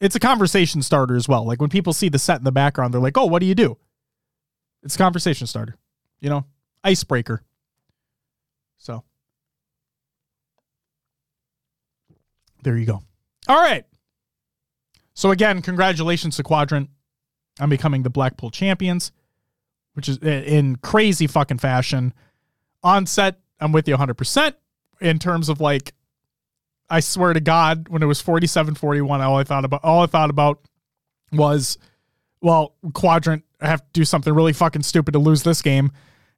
It's a conversation starter as well. Like when people see the set in the background, they're like, "Oh, what do you do?" It's a conversation starter. You know, icebreaker. So there you go. All right. So again, congratulations to Quadrant on becoming the Blackpool champions, which is eh, in crazy fucking fashion Onset, I'm with you 100% in terms of like, I swear to God, when it was 47 41, all I thought about, all I thought about was, well, Quadrant, I have to do something really fucking stupid to lose this game.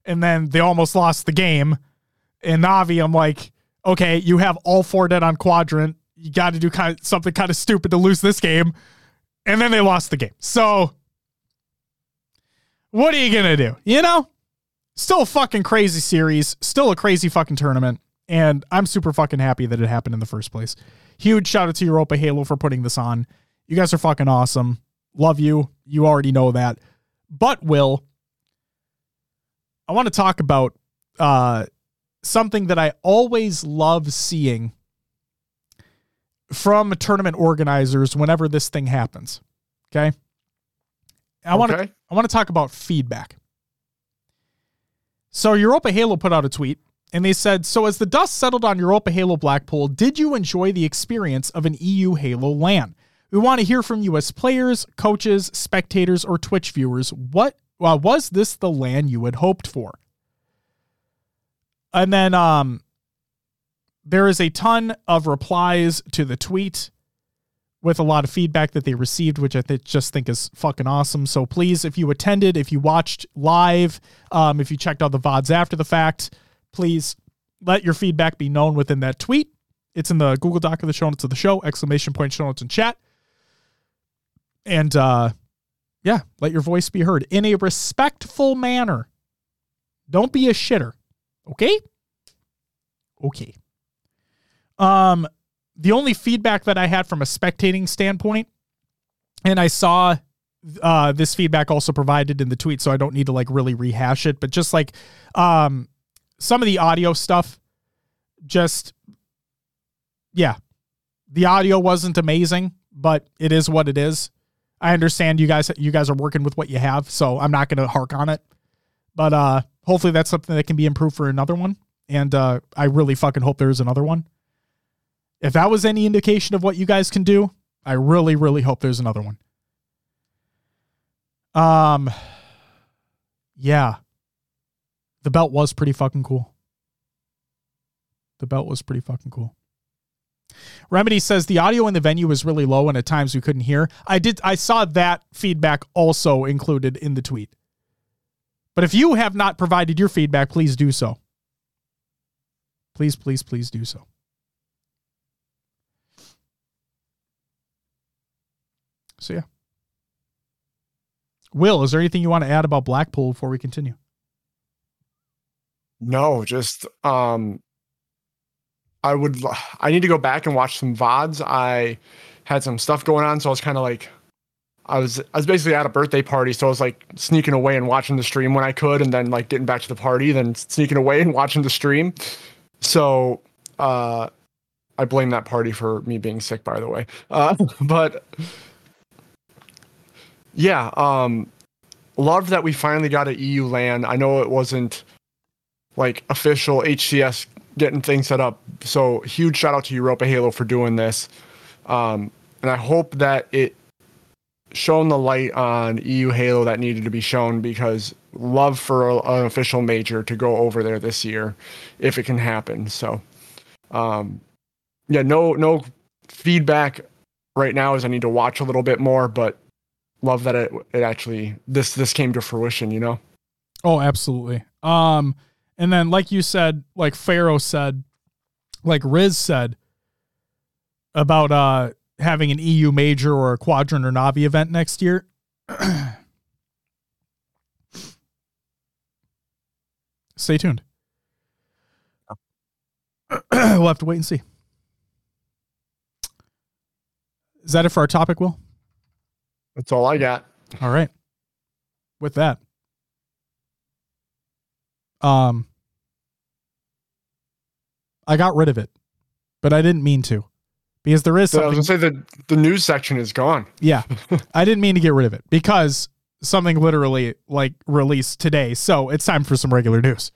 And then they almost lost the game. And Navi, I'm like, okay, you have all four dead on Quadrant. You got to do kind of something kind of stupid to lose this game. And then they lost the game. So, what are you going to do? You know? still a fucking crazy series, still a crazy fucking tournament, and I'm super fucking happy that it happened in the first place. Huge shout out to Europa Halo for putting this on. You guys are fucking awesome. Love you. You already know that. But Will, I want to talk about uh, something that I always love seeing from tournament organizers whenever this thing happens. Okay. I want to I want to talk about feedback. So Europa Halo put out a tweet and they said, "So as the dust settled on Europa Halo Blackpool, did you enjoy the experience of an EU Halo LAN? We want to hear from you as players, coaches, spectators, or Twitch viewers. What uh, was this the LAN you had hoped for?" And then um there is a ton of replies to the tweet with a lot of feedback that they received, which I th- just think is fucking awesome. So please, if you attended, if you watched live, um, if you checked out the VODs after the fact, please let your feedback be known within that tweet. It's in the Google Doc of the show notes of the show, exclamation point show notes in chat. And uh, yeah, let your voice be heard in a respectful manner. Don't be a shitter. Okay? Okay. Um, the only feedback that I had from a spectating standpoint, and I saw uh, this feedback also provided in the tweet, so I don't need to like really rehash it, but just like um, some of the audio stuff, just yeah, the audio wasn't amazing, but it is what it is. I understand you guys you guys are working with what you have, so I'm not going to hark on it. But uh hopefully that's something that can be improved for another one. And uh I really fucking hope there's another one. If that was any indication of what you guys can do, I really, really hope there's another one. Um, yeah, the belt was pretty fucking cool. The belt was pretty fucking cool. Remedy says the audio in the venue was really low and at times we couldn't hear. I did I saw that feedback also included in the tweet. But if you have not provided your feedback, please do so. Please, please, please do so. So yeah. Will, is there anything you want to add about Blackpool before we continue? No, just um I would I need to go back and watch some VODs. I had some stuff going on, so I was kind of like I was I was basically at a birthday party, so I was like sneaking away and watching the stream when I could and then like getting back to the party, then sneaking away and watching the stream. So uh I blame that party for me being sick by the way. Uh but yeah, um love that we finally got a EU LAN. I know it wasn't like official HCS getting things set up. So huge shout out to Europa Halo for doing this. Um, and I hope that it shone the light on EU Halo that needed to be shown because love for a, an official major to go over there this year if it can happen. So um, yeah, no no feedback right now as I need to watch a little bit more, but love that it it actually this this came to fruition, you know. Oh, absolutely. Um, and then like you said, like Pharaoh said, like Riz said about uh having an EU major or a quadrant or Navi event next year. Stay tuned. we'll have to wait and see. Is that it for our topic, Will? That's all I got. All right. With that, um, I got rid of it, but I didn't mean to, because there is So I was gonna say the the news section is gone. Yeah, I didn't mean to get rid of it because something literally like released today. So it's time for some regular news.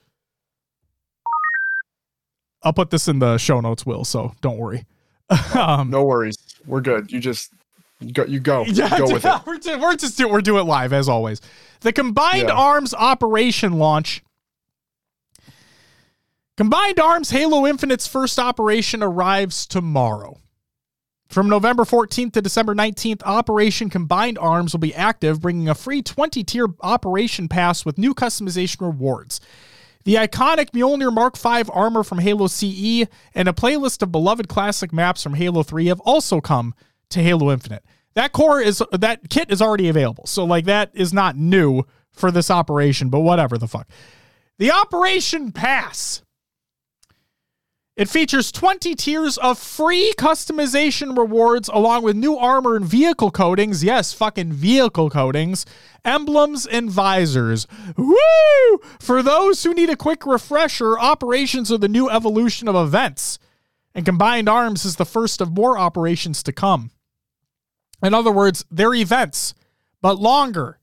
I'll put this in the show notes, Will. So don't worry. um, No worries, we're good. You just you go. You go. Yeah, go with it. We're just, we're just do, we're doing it live as always. The Combined Yeah. Arms Operation launch. Combined Arms Halo Infinite's first operation arrives tomorrow. From November 14th to December 19th, Operation Combined Arms will be active, bringing a free 20 tier operation pass with new customization rewards. The iconic Mjolnir Mark V armor from Halo CE and a playlist of beloved classic maps from Halo 3 have also come to Halo Infinite. That core is that kit is already available. So like that is not new for this operation, but whatever the fuck. The Operation Pass It features 20 tiers of free customization rewards along with new armor and vehicle coatings. Yes, fucking vehicle coatings, emblems, and visors. Woo! For those who need a quick refresher, operations are the new evolution of events, and combined arms is the first of more operations to come. In other words, they're events, but longer.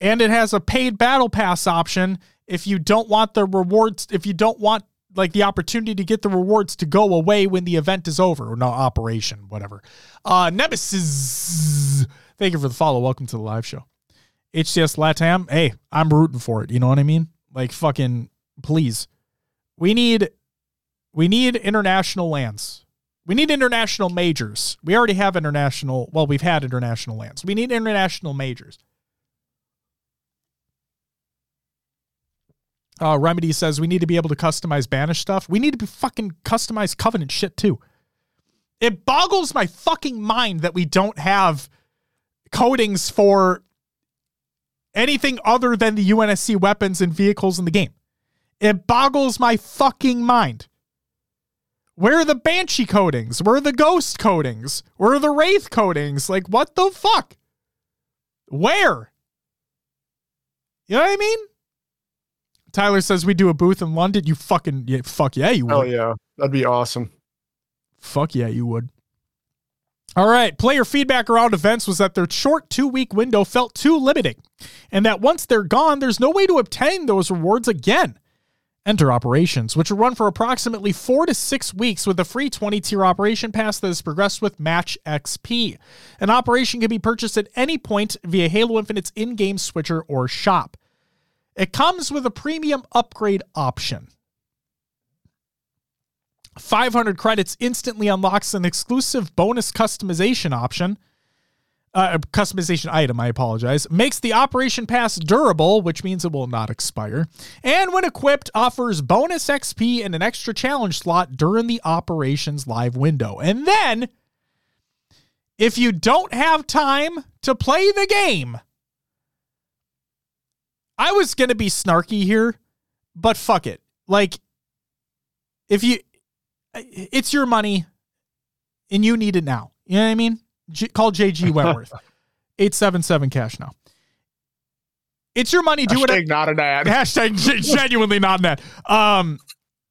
And it has a paid battle pass option if you don't want the rewards, if you don't want like the opportunity to get the rewards to go away when the event is over or no operation, whatever. Uh Nemesis. Thank you for the follow. Welcome to the live show. HCS Latam. Hey, I'm rooting for it. You know what I mean? Like fucking please. We need we need international LANs. We need international majors. We already have international, well, we've had international LANs. We need international majors. Uh, Remedy says we need to be able to customize banish stuff. We need to be fucking customize covenant shit too. It boggles my fucking mind that we don't have coatings for anything other than the UNSC weapons and vehicles in the game. It boggles my fucking mind. Where are the Banshee coatings? Where are the Ghost coatings? Where are the Wraith coatings? Like, what the fuck? Where? You know what I mean? Tyler says we do a booth in London. You fucking yeah, fuck yeah, you would. Oh yeah, that'd be awesome. Fuck yeah, you would. All right, player feedback around events was that their short two week window felt too limiting, and that once they're gone, there's no way to obtain those rewards again. Enter operations, which will run for approximately four to six weeks with a free 20 tier operation pass that is progressed with Match XP. An operation can be purchased at any point via Halo Infinite's in game switcher or shop. It comes with a premium upgrade option. 500 credits instantly unlocks an exclusive bonus customization option. Uh, customization item, I apologize. Makes the Operation Pass durable, which means it will not expire. And when equipped, offers bonus XP and an extra challenge slot during the Operations live window. And then, if you don't have time to play the game, I was going to be snarky here, but fuck it. Like, if you, it's your money and you need it now. You know what I mean? Call JG Wentworth. 877 cash now. It's your money. Do Hashtag it. not an ad. Hashtag genuinely not an ad. Um,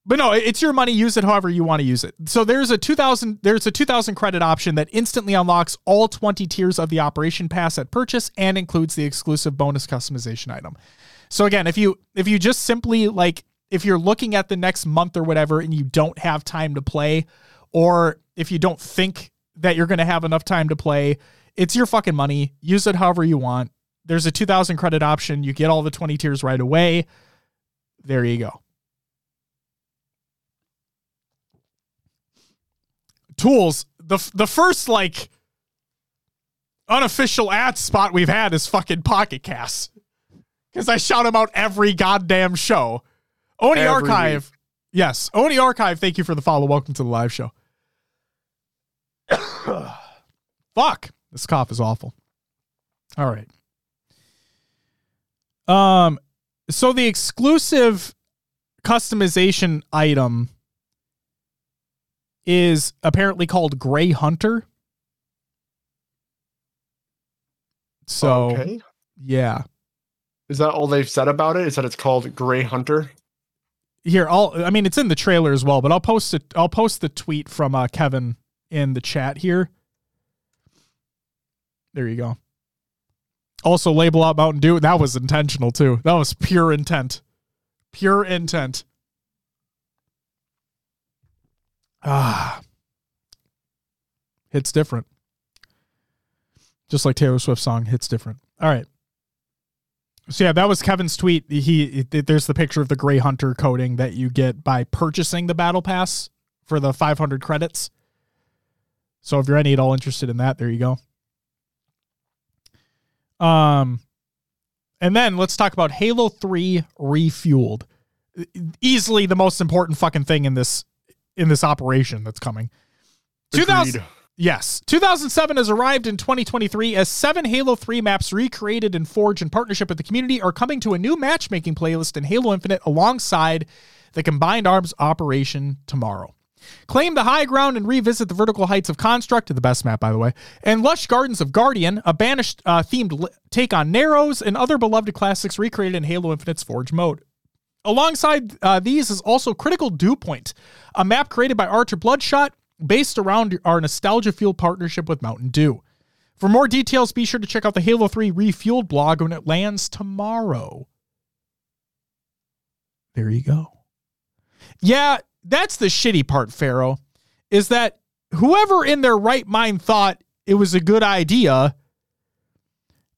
but no, it's your money. Use it however you want to use it. So there's a 2000 there's a 2000 credit option that instantly unlocks all 20 tiers of the operation pass at purchase and includes the exclusive bonus customization item. So again, if you if you just simply like if you're looking at the next month or whatever and you don't have time to play or if you don't think that you're going to have enough time to play, it's your fucking money. Use it however you want. There's a 2000 credit option. You get all the 20 tiers right away. There you go. tools. The the first like unofficial ad spot we've had is fucking Pocket Cast. Because I shout him out every goddamn show. Oni Every Archive. Yes. Oni Archive, thank you for the follow. Welcome to the live show. Fuck. This cough is awful. All right. Um so the exclusive customization item is apparently called Gray Hunter. So okay. yeah. Is that all they've said about it? Is that it's called Gray Hunter? Here, I'll I mean it's in the trailer as well, but I'll post it I'll post the tweet from uh, Kevin in the chat here. There you go. Also label out Mountain Dew. That was intentional too. That was pure intent. Pure intent. Ah. Hits different. Just like Taylor Swift's song Hits Different. All right. So yeah, that was Kevin's tweet. He there's the picture of the Gray Hunter coating that you get by purchasing the battle pass for the 500 credits. So if you're any at all interested in that, there you go. Um and then let's talk about Halo 3 refueled. Easily the most important fucking thing in this in this operation that's coming. 2000 Agreed. Yes. 2007 has arrived in 2023 as seven Halo 3 maps recreated and forged in partnership with the community are coming to a new matchmaking playlist in Halo Infinite alongside the Combined Arms operation tomorrow. Claim the high ground and revisit the vertical heights of Construct, the best map, by the way, and lush gardens of Guardian, a banished uh, themed take on Narrows and other beloved classics recreated in Halo Infinite's Forge mode. Alongside uh, these is also Critical Dew Point, a map created by Archer Bloodshot based around our nostalgia fueled partnership with Mountain Dew. For more details, be sure to check out the Halo 3 Refueled blog when it lands tomorrow. There you go. Yeah, that's the shitty part, Pharaoh, is that whoever in their right mind thought it was a good idea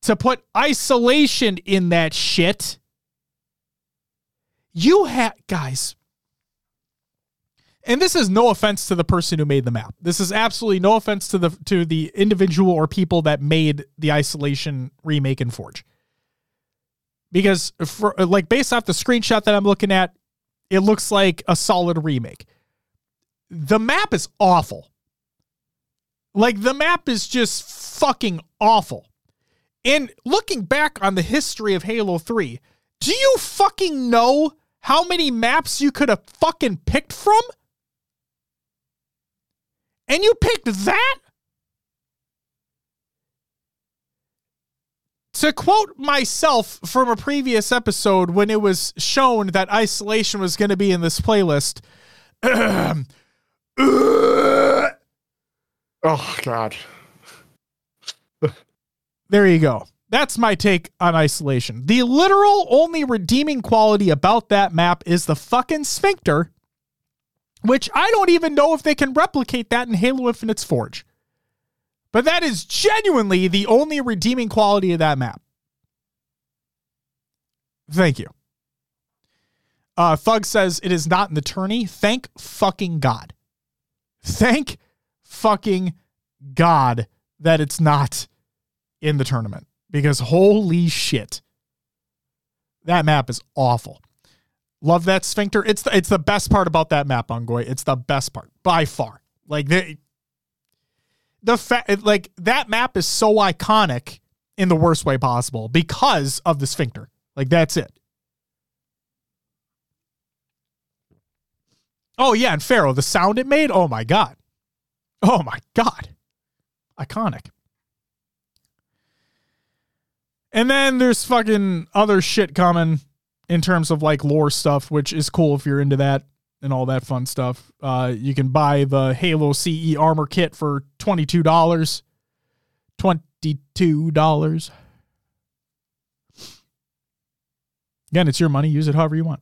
to put isolation in that shit. You had, guys, and this is no offense to the person who made the map. This is absolutely no offense to the to the individual or people that made the isolation remake in Forge. Because for like based off the screenshot that I'm looking at, it looks like a solid remake. The map is awful. Like the map is just fucking awful. And looking back on the history of Halo 3, do you fucking know how many maps you could have fucking picked from? And you picked that? To quote myself from a previous episode when it was shown that isolation was going to be in this playlist. oh, God. there you go. That's my take on isolation. The literal only redeeming quality about that map is the fucking sphincter which I don't even know if they can replicate that in Halo Infinite's Forge. But that is genuinely the only redeeming quality of that map. Thank you. Uh, Thug says it is not in the tourney. Thank fucking God. Thank fucking God that it's not in the tournament because holy shit. That map is awful. Love that sphincter. It's the, it's the best part about that map, Ongoy. It's the best part by far. Like the the fact like that map is so iconic in the worst way possible because of the sphincter. Like that's it. Oh yeah, and Pharaoh, the sound it made. Oh my god. Oh my god. Iconic. And then there's fucking other shit coming in terms of like lore stuff, which is cool if you're into that and all that fun stuff. Uh, you can buy the Halo CE armor kit for twenty-two dollars. Twenty-two dollars. Again, it's your money. Use it however you want.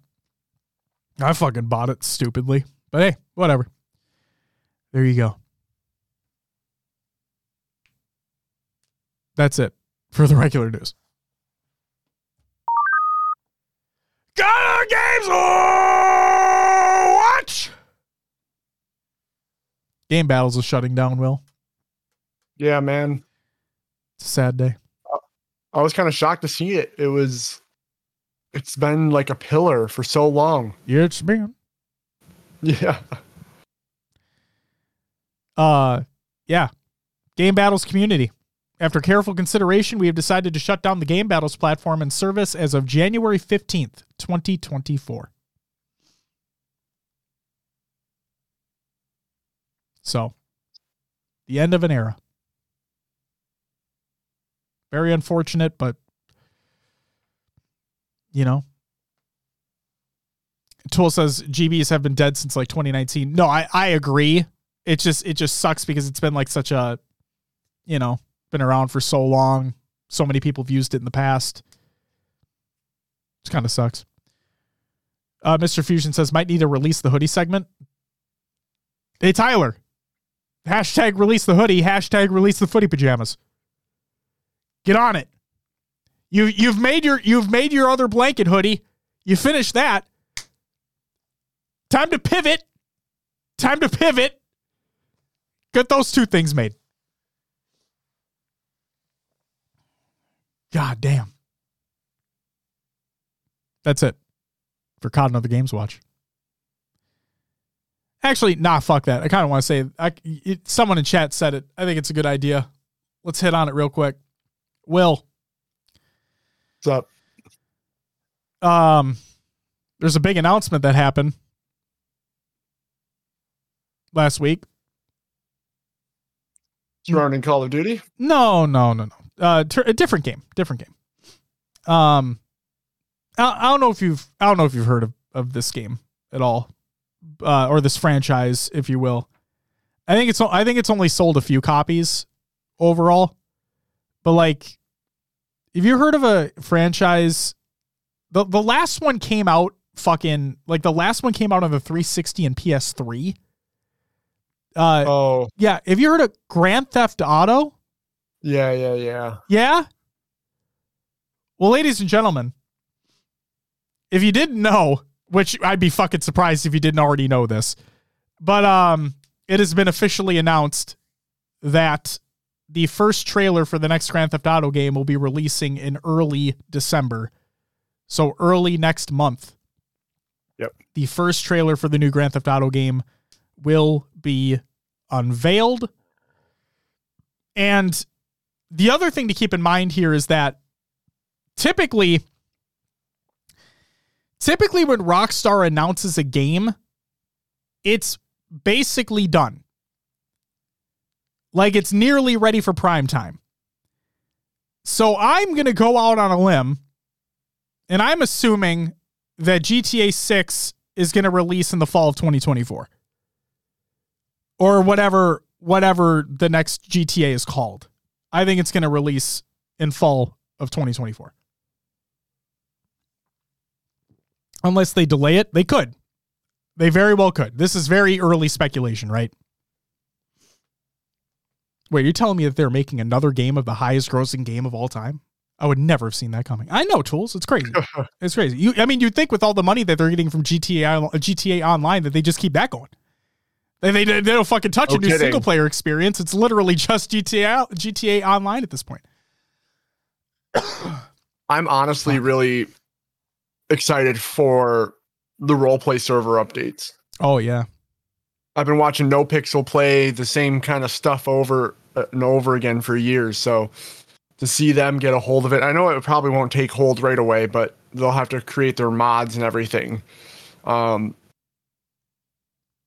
I fucking bought it stupidly, but hey, whatever. There you go. That's it for the regular news. Got games watch. Game battles is shutting down. Will. Yeah, man. It's a sad day. I was kind of shocked to see it. It was. It's been like a pillar for so long. Yeah, it's been. Yeah. Uh, yeah. Game battles community. After careful consideration, we have decided to shut down the Game Battles platform and service as of January 15th, 2024. So, the end of an era. Very unfortunate, but you know. Tool says GBs have been dead since like 2019. No, I I agree. It just it just sucks because it's been like such a you know, been around for so long. So many people have used it in the past. It kind of sucks. Uh, Mr. Fusion says might need to release the hoodie segment. Hey Tyler, hashtag release the hoodie. Hashtag release the footy pajamas. Get on it. You you've made your you've made your other blanket hoodie. You finished that. Time to pivot. Time to pivot. Get those two things made. God damn. That's it for COD and other games watch. Actually, nah, fuck that. I kind of want to say, I, it, someone in chat said it. I think it's a good idea. Let's hit on it real quick. Will. What's up? Um, there's a big announcement that happened. last week. Surrounding Call of Duty? No, no, no, no. Uh, ter- a different game. Different game. Um, I, I don't know if you've I don't know if you've heard of, of this game at all, uh, or this franchise, if you will. I think it's I think it's only sold a few copies overall, but like, have you heard of a franchise? the The last one came out fucking like the last one came out on the 360 and PS3. Uh, Oh, yeah. Have you heard of Grand Theft Auto? Yeah, yeah, yeah. Yeah. Well, ladies and gentlemen, if you didn't know, which I'd be fucking surprised if you didn't already know this, but um, it has been officially announced that the first trailer for the next Grand Theft Auto game will be releasing in early December. So early next month. Yep. The first trailer for the new Grand Theft Auto game will be unveiled. And the other thing to keep in mind here is that typically typically when Rockstar announces a game, it's basically done. Like it's nearly ready for prime time. So I'm going to go out on a limb and I'm assuming that GTA 6 is going to release in the fall of 2024 or whatever whatever the next GTA is called. I think it's going to release in fall of 2024. Unless they delay it, they could. They very well could. This is very early speculation, right? Wait, you're telling me that they're making another game of the highest grossing game of all time? I would never have seen that coming. I know, tools. It's crazy. it's crazy. You, I mean, you'd think with all the money that they're getting from GTA, GTA Online that they just keep that going. They, they, they don't fucking touch No a new kidding. single player experience. It's literally just GTA GTA Online at this point. I'm honestly really excited for the roleplay server updates. Oh yeah, I've been watching No Pixel play the same kind of stuff over uh, and over again for years. So to see them get a hold of it, I know it probably won't take hold right away, but they'll have to create their mods and everything. Um,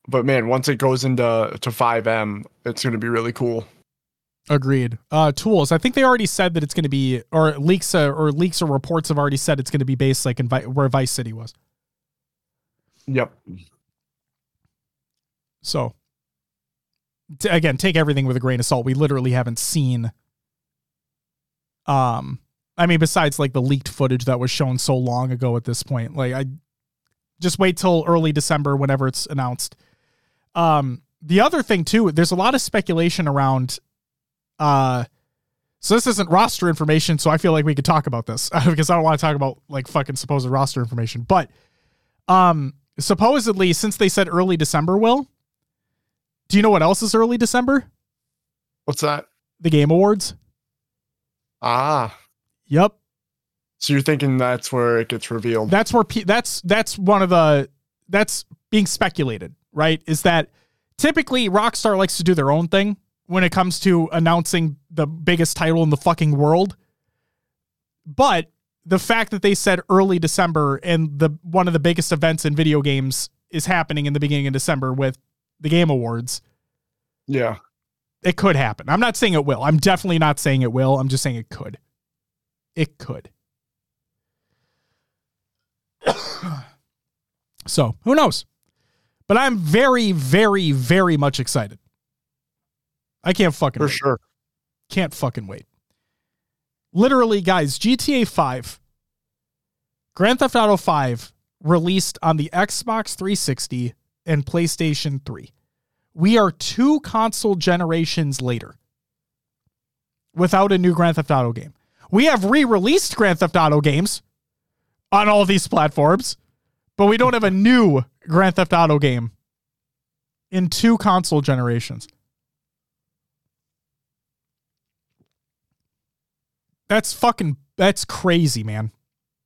but man, once it goes into to FiveM, it's going to be really cool. agreed. Uh, tools. I think they already said that it's going to be, or leaks, uh, or leaks or reports have already said it's going to be based like in Vi- where Vice City was. Yep. So t- again, take everything with a grain of salt. We literally haven't seen. Um, I mean, besides like the leaked footage that was shown so long ago at this point, like I just wait till early December whenever it's announced. Um, the other thing too, there's a lot of speculation around. Uh, so this isn't roster information, so I feel like we could talk about this because I don't want to talk about like fucking supposed roster information. But, um, supposedly since they said early December, will do you know what else is early December? What's that? The Game Awards. Ah, Yep, so you're thinking that's where it gets revealed? that's where pe- that's that's one of the that's being speculated, right? Is that typically Rockstar likes to do their own thing when it comes to announcing the biggest title in the fucking world. But the fact that they said early December and the one of the biggest events in video games is happening in the beginning of December with the Game Awards, yeah. it could happen. I'm not saying it will. I'm definitely not saying it will. I'm just saying it could. It could. so who knows? But I'm very, very, very much excited. I can't fucking For wait. sure. Can't fucking wait. Literally, guys, GTA 5, Grand Theft Auto 5 released on the Xbox 360 and PlayStation 3. We are two console generations later without a new Grand Theft Auto game. We have re released Grand Theft Auto games on all these platforms, but we don't have a new Grand Theft Auto game in two console generations. That's fucking that's crazy, man.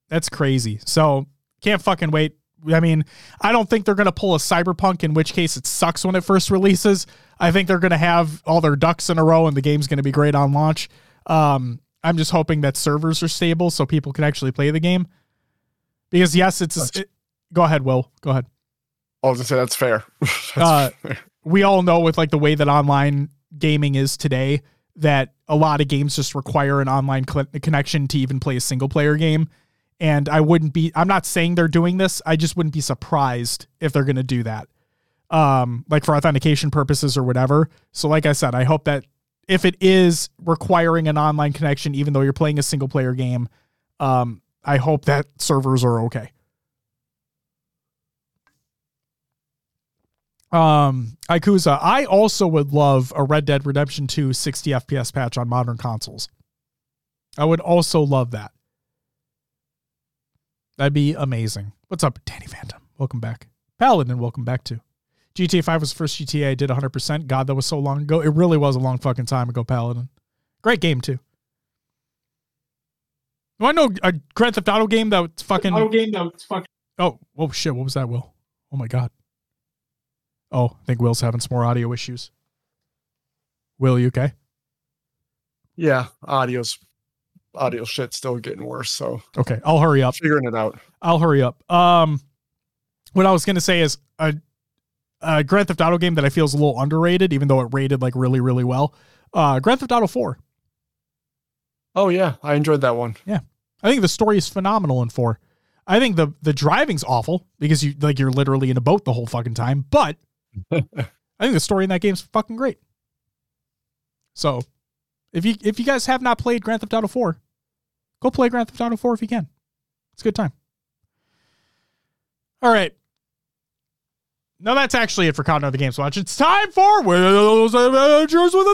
That's crazy. So can't fucking wait. I mean, I don't think they're gonna pull a cyberpunk, in which case it sucks when it first releases. I think they're gonna have all their ducks in a row and the game's gonna be great on launch. Um, I'm just hoping that servers are stable so people can actually play the game. Because yes, it's it, go ahead, Will. Go ahead. I was gonna say that's fair. That's Uh, fair. we all know with like the way that online gaming is today that a lot of games just require an online cl- connection to even play a single player game. And I wouldn't be, I'm not saying they're doing this. I just wouldn't be surprised if they're going to do that. Um, like for authentication purposes or whatever. So, like I said, I hope that if it is requiring an online connection, even though you're playing a single player game, um, I hope that servers are okay. Um, Ikusa, I also would love a Red Dead Redemption 2 60 FPS patch on modern consoles. I would also love that. That'd be amazing. What's up, Danny Phantom? Welcome back. Paladin, welcome back to. GTA 5 was the first GTA I did 100%. God, that was so long ago. It really was a long fucking time ago, Paladin. Great game too. Do I know a Grand Theft Auto game that was fucking. Auto game that was fucking. Oh, oh shit! What was that, Will? Oh my god. Oh, I think Will's having some more audio issues. Will, you okay? Yeah, audio's audio shit still getting worse. So Okay, I'll hurry up. figuring it out. I'll hurry up. Um, what I was gonna say is a, a Grand Theft Auto game that I feel is a little underrated, even though it rated like really, really well. Uh, Grand Theft Auto Four. Oh yeah, I enjoyed that one. Yeah, I think the story is phenomenal in four. I think the the driving's awful because you like you're literally in a boat the whole fucking time. But I think the story in that game's fucking great. So, if you if you guys have not played Grand Theft Auto Four, go play Grand Theft Auto Four if you can. It's a good time. All right. No, that's actually it for Countdown the Games Watch. It's time for Will's Adventures with.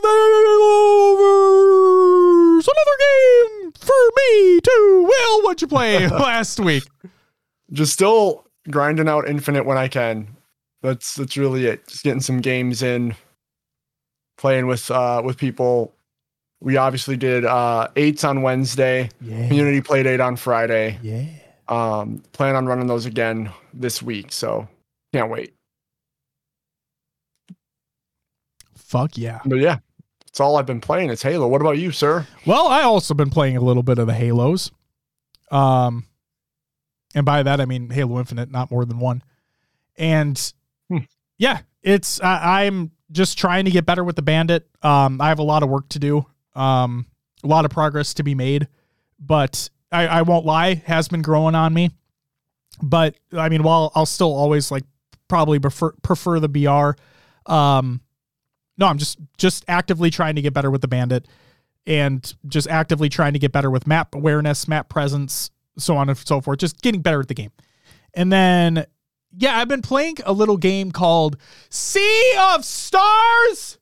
Another game for me too. Will, what'd you play last week? Just still grinding out Infinite when I can. That's that's really it. Just getting some games in, playing with uh with people. We obviously did uh eights on Wednesday, Yeah. community play date on Friday. Yeah. Um, plan on running those again this week, so can't wait. Fuck yeah. But yeah, that's all I've been playing. It's Halo. What about you, sir? Well, I also been playing a little bit of the Halos. Um and by that I mean Halo Infinite, not more than one. And. Yeah, it's I, I'm just trying to get better with the bandit. Um I have a lot of work to do. Um a lot of progress to be made, but I, I won't lie, has been growing on me. But I mean, while I'll still always like probably prefer prefer the BR, um no, I'm just just actively trying to get better with the bandit and just actively trying to get better with map awareness, map presence, so on and so forth. Just getting better at the game. And then, yeah, I've been playing a little game called Sea of Stars.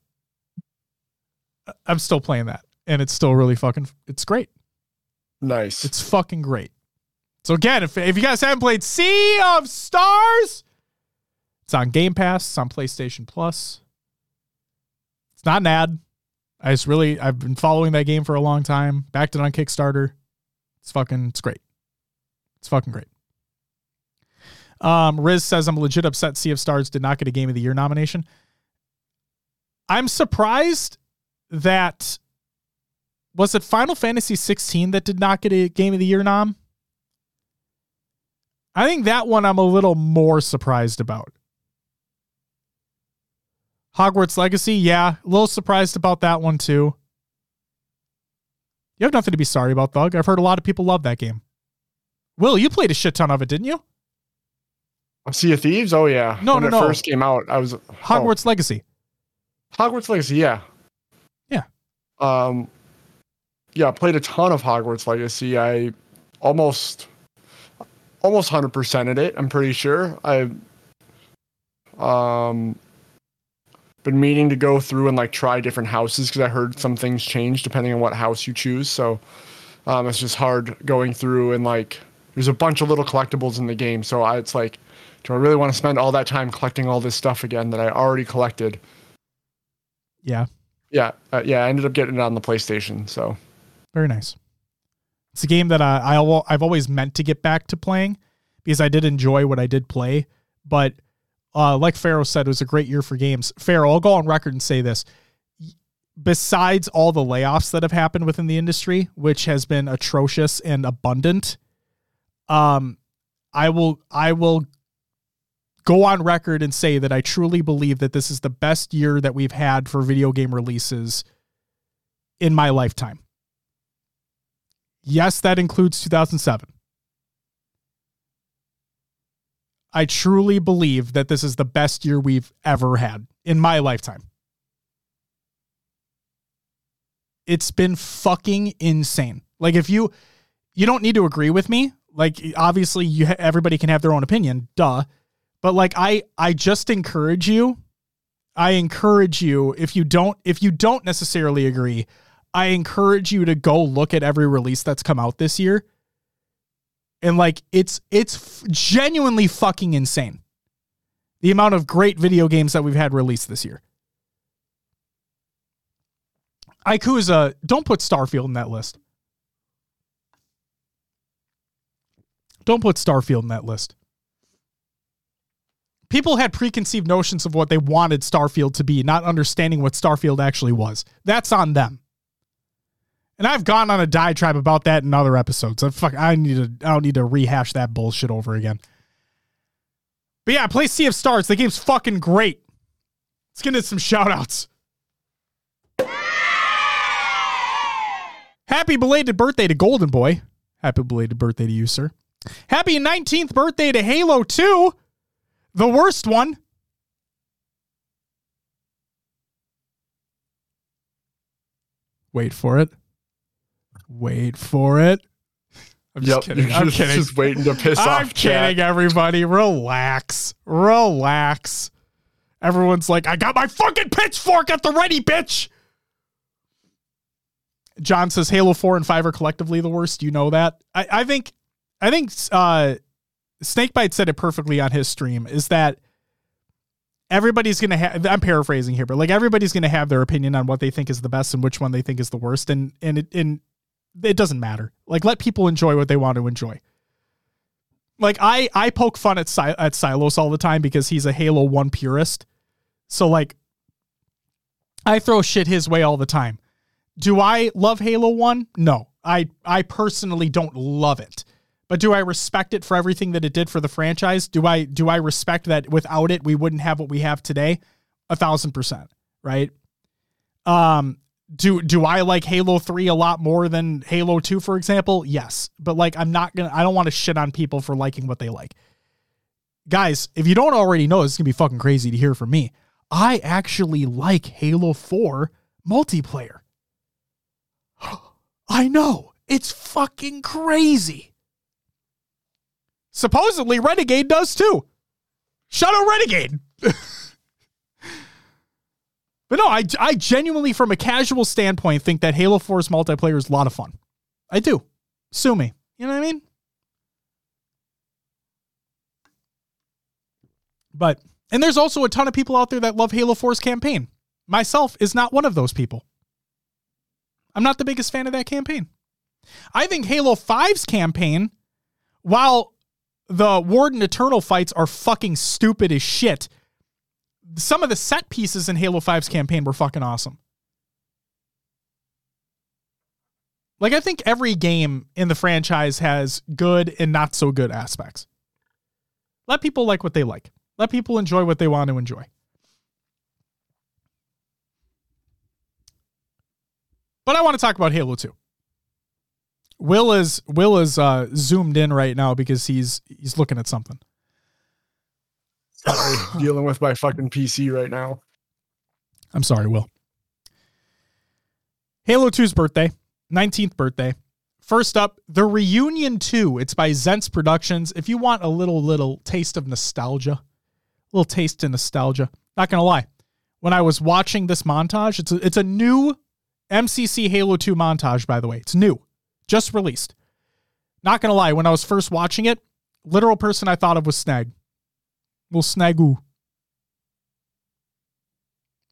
I'm still playing that, and it's still really fucking. It's great. Nice. It's fucking great. So again, if if you guys haven't played Sea of Stars, it's on Game Pass. It's on PlayStation Plus. It's not an ad. I just really I've been following that game for a long time. Backed it on Kickstarter. It's fucking it's great. It's fucking great. Um, Riz says I'm legit upset Sea of Stars did not get a Game of the Year nomination. I'm surprised that was it Final Fantasy 16 that did not get a Game of the Year nom? I think that one I'm a little more surprised about. Hogwarts Legacy, yeah, a little surprised about that one too. You have nothing to be sorry about, Thug. I've heard a lot of people love that game. Will, you played a shit ton of it, didn't you? Sea of Thieves? Oh yeah. No, when no, it no. first came out, I was Hogwarts Legacy. Hogwarts Legacy, yeah. Yeah. Um yeah, I played a ton of Hogwarts Legacy. I almost almost 100%ed it, I'm pretty sure. I um been meaning to go through and like try different houses because I heard some things change depending on what house you choose. So um it's just hard going through and like there's a bunch of little collectibles in the game. So I, it's like do I really want to spend all that time collecting all this stuff again that I already collected? Yeah, Yeah, uh, yeah. I ended up getting it on the PlayStation. So very nice. It's a game that I, I I've always meant to get back to playing because I did enjoy what I did play. But uh, like Pharaoh said, it was a great year for games. Pharaoh, I'll go on record and say this. Besides all the layoffs that have happened within the industry, which has been atrocious and abundant, um, I will I will go on record and say that I truly believe that this is the best year that we've had for video game releases in my lifetime. Yes, that includes 2007. I truly believe that this is the best year we've ever had in my lifetime. It's been fucking insane. Like if you you don't need to agree with me, like obviously you everybody can have their own opinion, duh. But like I I just encourage you I encourage you if you don't if you don't necessarily agree, I encourage you to go look at every release that's come out this year. And like it's it's genuinely fucking insane. The amount of great video games that we've had released this year. Ikusa, don't put Starfield in that list. Don't put Starfield in that list. People had preconceived notions of what they wanted Starfield to be, not understanding what Starfield actually was. That's on them. And I've gone on a diatribe about that in other episodes. I fuck I need to I don't need to rehash that bullshit over again. But yeah, play Sea of Stars. The game's fucking great. Let's get into some shoutouts. Happy belated birthday to Golden Boy. Happy belated birthday to you, sir. Happy 19th birthday to Halo 2. The worst one. Wait for it. Wait for it. I'm just yep, kidding. I'm just, kidding. Just waiting to piss I'm off. I'm kidding, chat. everybody. Relax. Relax. Everyone's like, I got my fucking pitchfork at the ready, bitch. John says Halo 4 and 5 are collectively the worst. You know that. I, I think I think uh Snakebite said it perfectly on his stream, is that everybody's gonna have I'm paraphrasing here, but like everybody's gonna have their opinion on what they think is the best and which one they think is the worst. And and it and it doesn't matter. Like let people enjoy what they want to enjoy. Like I I poke fun at at Silos all the time because he's a Halo 1 purist. So like I throw shit his way all the time. Do I love Halo 1? No. I I personally don't love it. But do I respect it for everything that it did for the franchise? Do I do I respect that without it we wouldn't have what we have today? A thousand percent, right? Um, do do I like Halo 3 a lot more than Halo 2, for example? Yes. But like I'm not gonna I don't want to shit on people for liking what they like. Guys, if you don't already know, this is gonna be fucking crazy to hear from me. I actually like Halo 4 multiplayer. I know. It's fucking crazy. Supposedly Renegade does too. Out Renegade. But no, I, I genuinely, from a casual standpoint, think that Halo 4's multiplayer is a lot of fun. I do. Sue me. You know what I mean? But, and there's also a ton of people out there that love Halo 4's campaign. Myself is not one of those people. I'm not the biggest fan of that campaign. I think Halo 5's campaign, while the Warden Eternal fights are fucking stupid as shit, some of the set pieces in Halo 5's campaign were fucking awesome. Like I think every game in the franchise has good and not so good aspects. Let people like what they like. Let people enjoy what they want to enjoy. But I want to talk about Halo 2. Will is Will is uh, zoomed in right now because he's he's looking at something. Sorry, dealing with my fucking PC right now. I'm sorry, Will. Halo 2's birthday, 19th birthday. First up, The Reunion 2. It's by Zents Productions. If you want a little, little taste of nostalgia, a little taste of nostalgia, not going to lie. When I was watching this montage, it's a, it's a new MCC Halo 2 montage, by the way. It's new, just released. Not to lie, when I was first watching it, literal person I thought of was Snag. Little Snagu.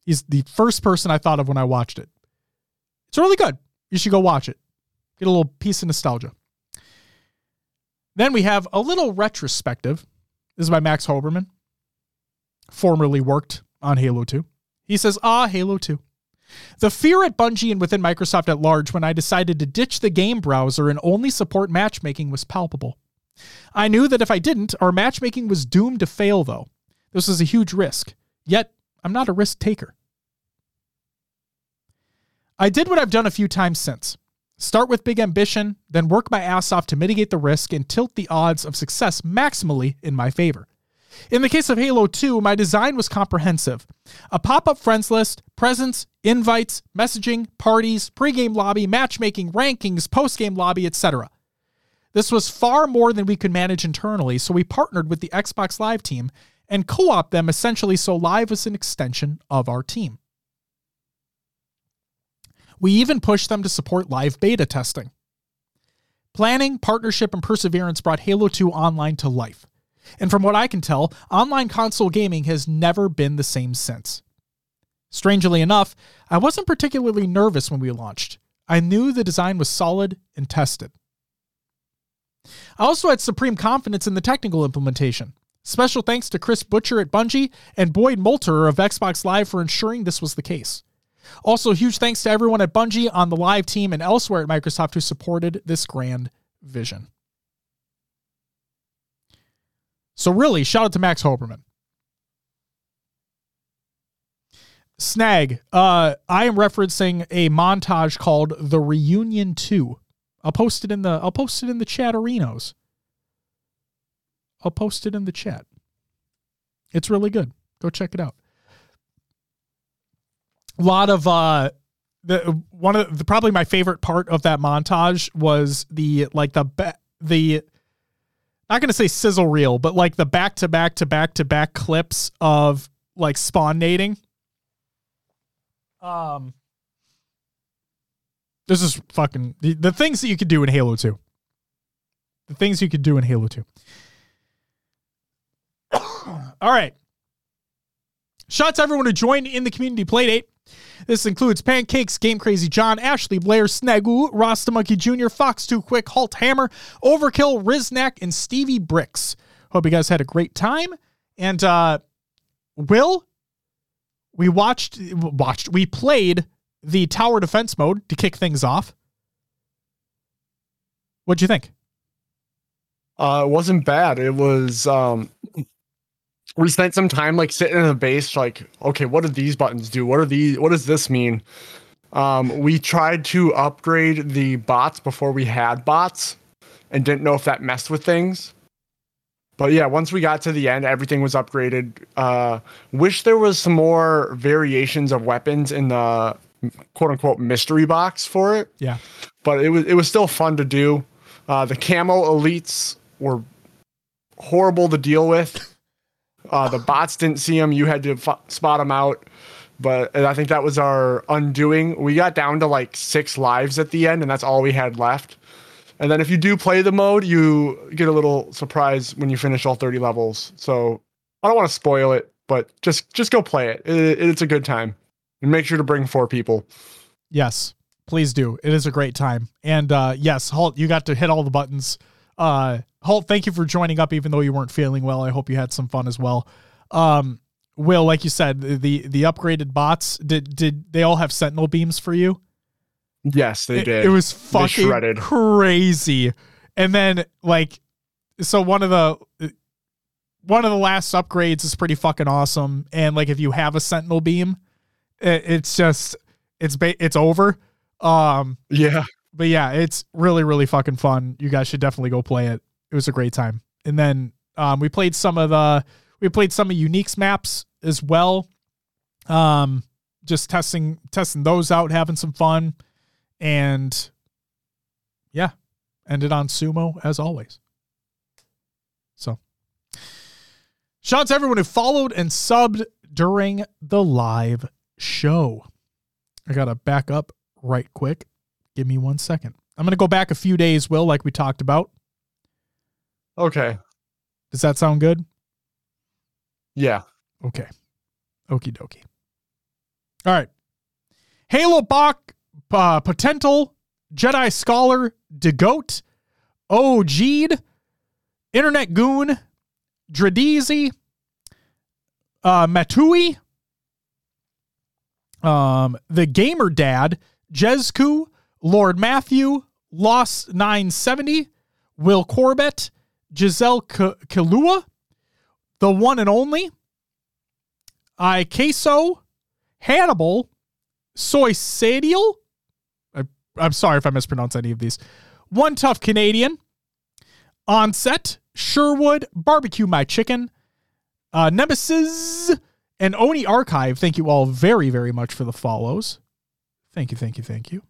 He's the first person I thought of when I watched it. It's really good. You should go watch it. Get a little piece of nostalgia. Then we have a little retrospective. This is by Max Hoberman, formerly worked on Halo 2. He says, Ah, Halo 2. The fear at Bungie and within Microsoft at large when I decided to ditch the game browser and only support matchmaking was palpable. I knew that if I didn't, our matchmaking was doomed to fail, though. This was a huge risk, yet I'm not a risk taker. I did what I've done a few times since start with big ambition, then work my ass off to mitigate the risk and tilt the odds of success maximally in my favor. In the case of Halo 2, my design was comprehensive a pop up friends list, presents, invites, messaging, parties, pregame lobby, matchmaking, rankings, postgame lobby, etc. This was far more than we could manage internally, so we partnered with the Xbox Live team and co op them essentially so Live was an extension of our team. We even pushed them to support live beta testing. Planning, partnership, and perseverance brought Halo 2 Online to life. And from what I can tell, online console gaming has never been the same since. Strangely enough, I wasn't particularly nervous when we launched. I knew the design was solid and tested. I also had supreme confidence in the technical implementation. Special thanks to Chris Butcher at Bungie and Boyd Moulter of Xbox Live for ensuring this was the case. Also, huge thanks to everyone at Bungie on the live team and elsewhere at Microsoft who supported this grand vision. So, really, shout out to Max Hoberman. Snag, uh, I am referencing a montage called The Reunion 2. I'll post it in the I'll post it in the chat arenas. I'll post it in the chat. It's really good. Go check it out a lot of uh the one of the probably my favorite part of that montage was the like the the not to say sizzle reel, but like the back to back to back to back clips of like spawn nading. Um, this is fucking the, the things that you could do in Halo 2. The things you could do in Halo 2. All right. Shots everyone who joined in the community playdate. This includes Pancakes, Game Crazy John, Ashley Blair, Snagoo, Rasta Monkey Jr., Fox Too Quick, Halt Hammer, Overkill, Riznak, and Stevie Bricks. Hope you guys had a great time. And uh Will, we watched watched we played the tower defense mode to kick things off. What'd you think? Uh, it wasn't bad. It was um, we spent some time like sitting in the base, like, okay, what do these buttons do? What are these? What does this mean? Um, we tried to upgrade the bots before we had bots, and didn't know if that messed with things. But yeah, once we got to the end, everything was upgraded. Uh, wish there was some more variations of weapons in the quote unquote mystery box for it. Yeah, but it was it was still fun to do. Uh, the camo elites were horrible to deal with. Uh, the bots didn't see him. You had to f- spot him out. But I think that was our undoing. We got down to like six lives at the end, and that's all we had left. And then if you do play the mode, you get a little surprise when you finish all 30 levels. So I don't want to spoil it, but just just go play it. it it's a good time. And make sure to bring four people. Yes, please do. It is a great time. And uh, yes, Halt, you got to hit all the buttons. Uh, Holt, thank you for joining up, even though you weren't feeling well. I hope you had some fun as well. Um, Will, like you said, the the upgraded bots did did they all have sentinel beams for you? Yes, they it, did. It was fucking crazy. And then like, so one of the one of the last upgrades is pretty fucking awesome. And like, if you have a sentinel beam, it, it's just it's ba- it's over. Um, yeah. But yeah, it's really really fucking fun. You guys should definitely go play it it was a great time. And then um, we played some of the we played some of Unique's maps as well. Um, just testing testing those out, having some fun, and yeah, ended on sumo as always. So, shouts everyone who followed and subbed during the live show. I gotta back up right quick. Give me one second. I'm gonna go back a few days, Will, like we talked about. Okay. Does that sound good? Yeah. Okay. Okie dokie. All right. Halo Bach, uh, Potential, Jedi Scholar, DeGoat, OG'd, Internet Goon, Dradizi, uh, Matui, um, The Gamer Dad, Jezku, Lord Matthew, Lost 970, Will Corbett, Giselle Kalua, the one and only, I queso, Hannibal, soy sadial. I, I'm sorry if I mispronounce any of these. One tough Canadian, onset, Sherwood, barbecue my chicken, uh, Nemesis, and Oni Archive. Thank you all very, very much for the follows. Thank you, thank you, thank you.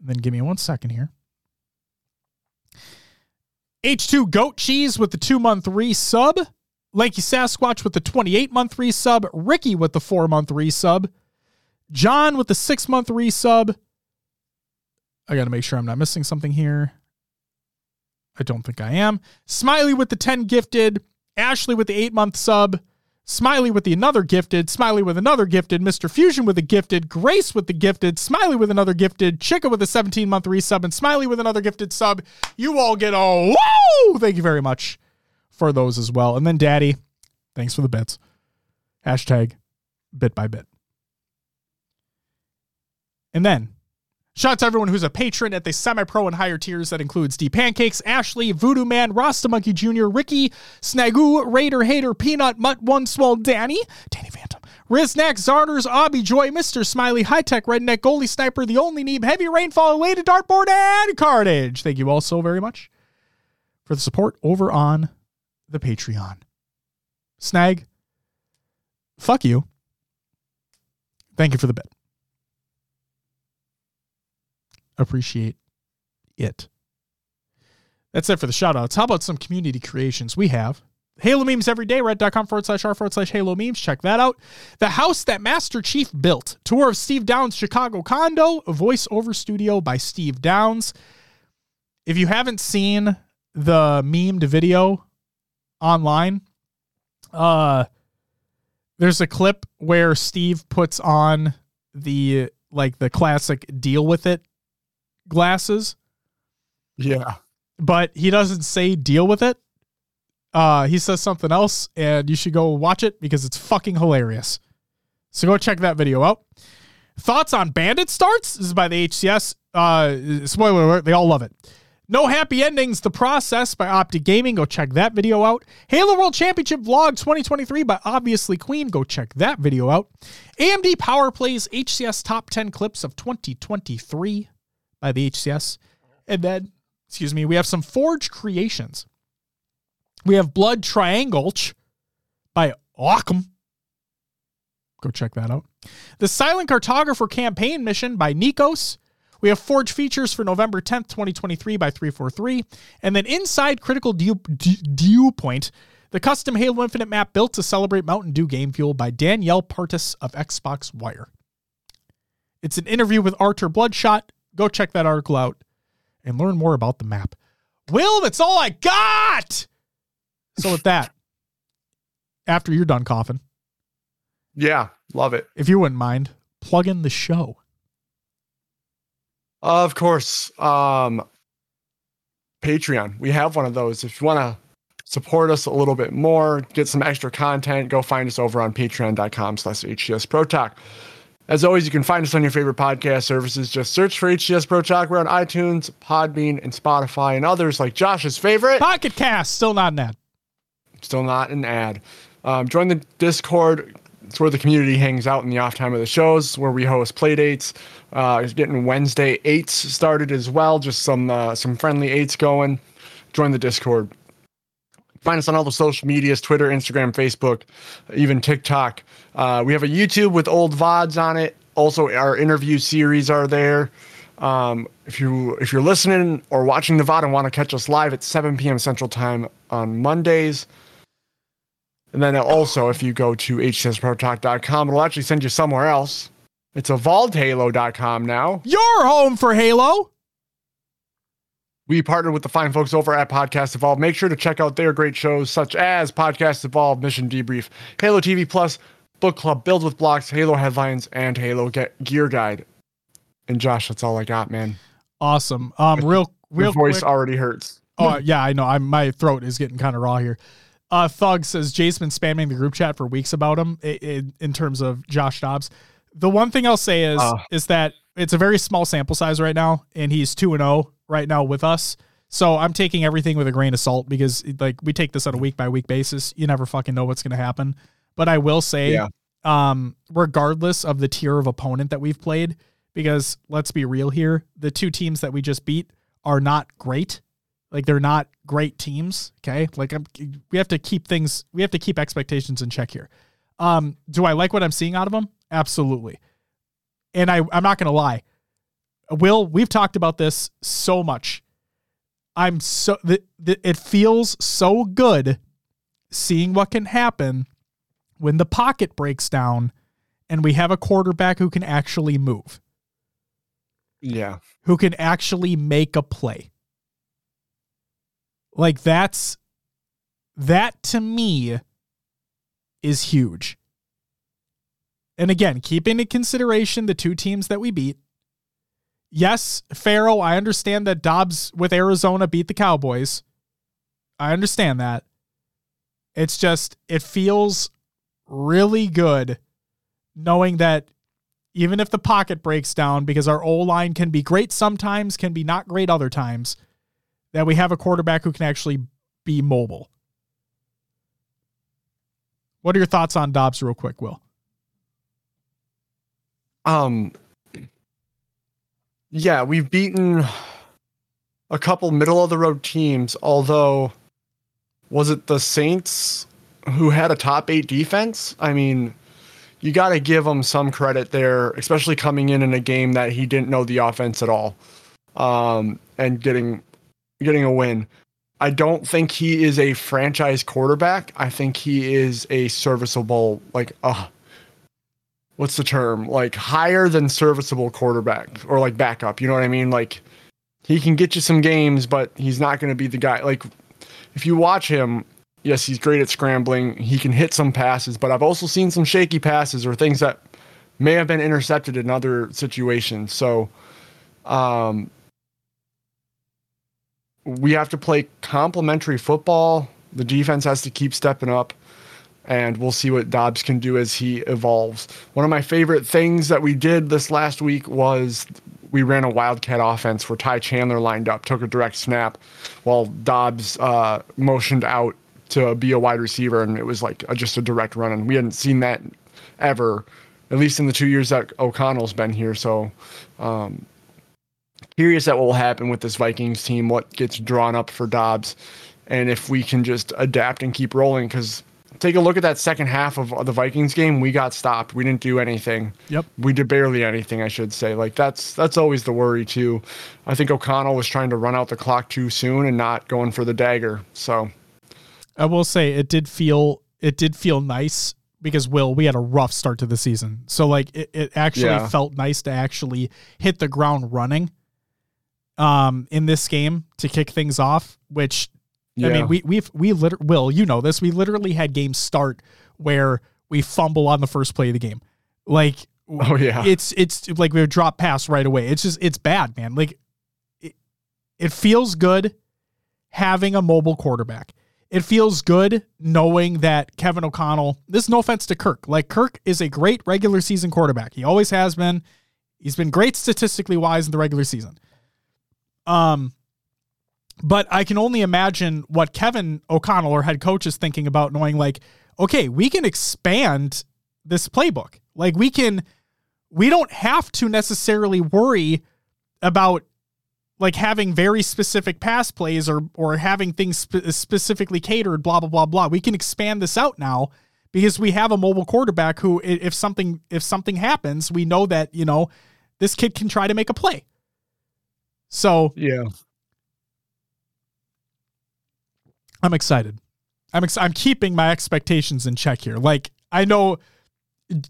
Then give me one second here. H2 Goat Cheese with the two month resub. Lanky Sasquatch with the 28 month resub. Ricky with the four month resub. John with the six month resub. I got to make sure I'm not missing something here. I don't think I am. Smiley with the 10 gifted. Ashley with the eight month sub. Smiley with the another gifted, Smiley with another gifted, Mr. Fusion with a gifted, Grace with the gifted, Smiley with another gifted, Chica with a 17 month resub, and Smiley with another gifted sub. You all get a whoa! Thank you very much for those as well. And then Daddy, thanks for the bits. Hashtag bit by bit. And then Shout out to everyone who's a patron at the semi pro and higher tiers. That includes D Pancakes, Ashley, Voodoo Man, Rasta Monkey Jr., Ricky, Snagoo, Raider, Hater, Peanut, Mutt, One Swell, Danny, Danny Phantom, Riznak, Zarners, Obby Joy, Mr. Smiley, High Tech Redneck, Goalie Sniper, The Only Neeb, Heavy Rainfall, Elated Dartboard, and Carnage. Thank you all so very much for the support over on the Patreon. Snag, fuck you. Thank you for the bit. Appreciate it. That's it for the shout outs. How about some community creations we have? Halo memes every day, red.com forward slash r forward slash Halo memes. Check that out. The house that Master Chief built. Tour of Steve Downs' Chicago condo, a voiceover studio by Steve Downs. If you haven't seen the memed video online, uh, there's a clip where Steve puts on the like the classic deal with it glasses. Yeah. But he doesn't say deal with it. Uh, he says something else, and you should go watch it because it's fucking hilarious. So go check that video out. Thoughts on Bandit starts? This is by the HCS. Uh, spoiler alert, they all love it. No Happy Endings, The Process by Optic Gaming. Go check that video out. Halo World Championship Vlog 2023 by Obviously Queen. Go check that video out. AMD Power Plays HCS Top 10 Clips of 2023 by the HCS. And then, excuse me, we have some Forge creations. We have Blood Triangle by Occam. Go check that out. The Silent Cartographer campaign mission by Nikos. We have Forge features for November 10th, 2023 by 343. And then Inside Critical Dew, Point, the custom Halo Infinite map built to celebrate Mountain Dew Game Fuel by Danielle Partis of Xbox Wire. It's an interview with Arthur Bloodshot, Go check that article out and learn more about the map. Will, that's all I got. So with that, after you're done coughing. Yeah, love it. If you wouldn't mind, plug in the show. Of course. Um Patreon. We have one of those. If you want to support us a little bit more, get some extra content, go find us over on patreon.com slash HCS Pro Talk. As always, you can find us on your favorite podcast services. Just search for HCS Pro. We're on iTunes, Podbean, and Spotify, and others like Josh's favorite Pocket Cast. Still not an ad. Still not an ad. Um, join the Discord. It's where the community hangs out in the off time of the shows, where we host play dates. Uh, getting Wednesday eights started as well. Just some uh, some friendly eights going. Join the Discord. Find us on all the social medias Twitter, Instagram, Facebook, even TikTok. Uh, we have a YouTube with old VODs on it. Also, our interview series are there. Um, if you if you're listening or watching the VOD and want to catch us live at 7 p.m. Central Time on Mondays, and then also if you go to hcsprotalk.com, it'll actually send you somewhere else. It's evolvedhalo.com now. Your home for Halo. We partnered with the fine folks over at Podcast Evolve. Make sure to check out their great shows such as Podcast Evolve, Mission Debrief, Halo TV Plus, Book Club, Build with Blocks, Halo Headlines, and Halo Get Gear Guide. And Josh, that's all I got, man. Awesome. Um, real, real. Your voice quick. already hurts. Oh yeah, I know. I'm my throat is getting kind of raw here. Uh, Thug says Jay's been spamming the group chat for weeks about him in, in terms of Josh Dobbs. The one thing I'll say is uh, is that it's a very small sample size right now, and he's two and zero oh right now with us. So I'm taking everything with a grain of salt because like we take this on a week by week basis. You never fucking know what's going to happen. But I will say, Yeah. um, regardless of the tier of opponent that we've played, because let's be real here, the two teams that we just beat are not great. Like they're not great teams. Okay, like I'm, we have to keep things, we have to keep expectations in check here. Um, do I like what I'm seeing out of them? Absolutely. And I, I'm not gonna lie. Will, we've talked about this so much. I'm so the, the, it feels so good seeing what can happen when the pocket breaks down and we have a quarterback who can actually move, Yeah. who can actually make a play. Like that's that to me is huge. And again, keeping in consideration the two teams that we beat. Yes, Pharaoh, I understand that Dobbs with Arizona beat the Cowboys. I understand that. It's just, it feels really good knowing that even if the pocket breaks down, because our O line can be great sometimes, can be not great other times, that we have a quarterback who can actually be mobile. What are your thoughts on Dobbs, real quick, Will? Um yeah, we've beaten a couple middle of the road teams, although was it the Saints who had a top 8 defense? I mean, you got to give him some credit there, especially coming in in a game that he didn't know the offense at all. Um and getting getting a win. I don't think he is a franchise quarterback. I think he is a serviceable like uh what's the term? Like higher than serviceable quarterback or like backup. You know what I mean? Like he can get you some games, but he's not going to be the guy. Like if you watch him, yes, he's great at scrambling. He can hit some passes, but I've also seen some shaky passes or things that may have been intercepted in other situations. So, um, we have to play complementary football. The defense has to keep stepping up and we'll see what Dobbs can do as he evolves. One of my favorite things that we did this last week was we ran a wildcat offense where Ty Chandler lined up, took a direct snap, while Dobbs uh, motioned out to be a wide receiver, and it was like a, just a direct run. And we hadn't seen that ever, at least in the two years that O'Connell's been here. So, um, curious at what will happen with this Vikings team, what gets drawn up for Dobbs, and if we can just adapt and keep rolling because take a look at that second half of the Vikings game. We got stopped. We didn't do anything. Yep. We did barely anything, I should say. Like that's that's always the worry too. I think O'Connell was trying to run out the clock too soon and not going for the dagger. So I will say it did feel it did feel nice because Will, we had a rough start to the season. So like it, it actually Yeah. felt nice to actually hit the ground running um in this game to kick things off, which yeah. I mean, we we've we liter- will you know this? We literally had games start where we fumble on the first play of the game. Like oh yeah, it's it's like we would drop pass right away. It's just it's bad, man. Like it, it feels good having a mobile quarterback. It feels good knowing that Kevin O'Connell. This is no offense to Kirk. Like Kirk is a great regular season quarterback. He always has been. He's been great statistically wise in the regular season. Um, but I can only imagine what Kevin O'Connell, or head coach, is thinking about knowing like, okay, we can expand this playbook. Like we can, we don't have to necessarily worry about like having very specific pass plays or or having things spe- specifically catered. Blah blah blah blah. We can expand this out now because we have a mobile quarterback who, if something if something happens, we know that you know this kid can try to make a play. So yeah. I'm excited. I'm ex- I'm keeping my expectations in check here. Like I know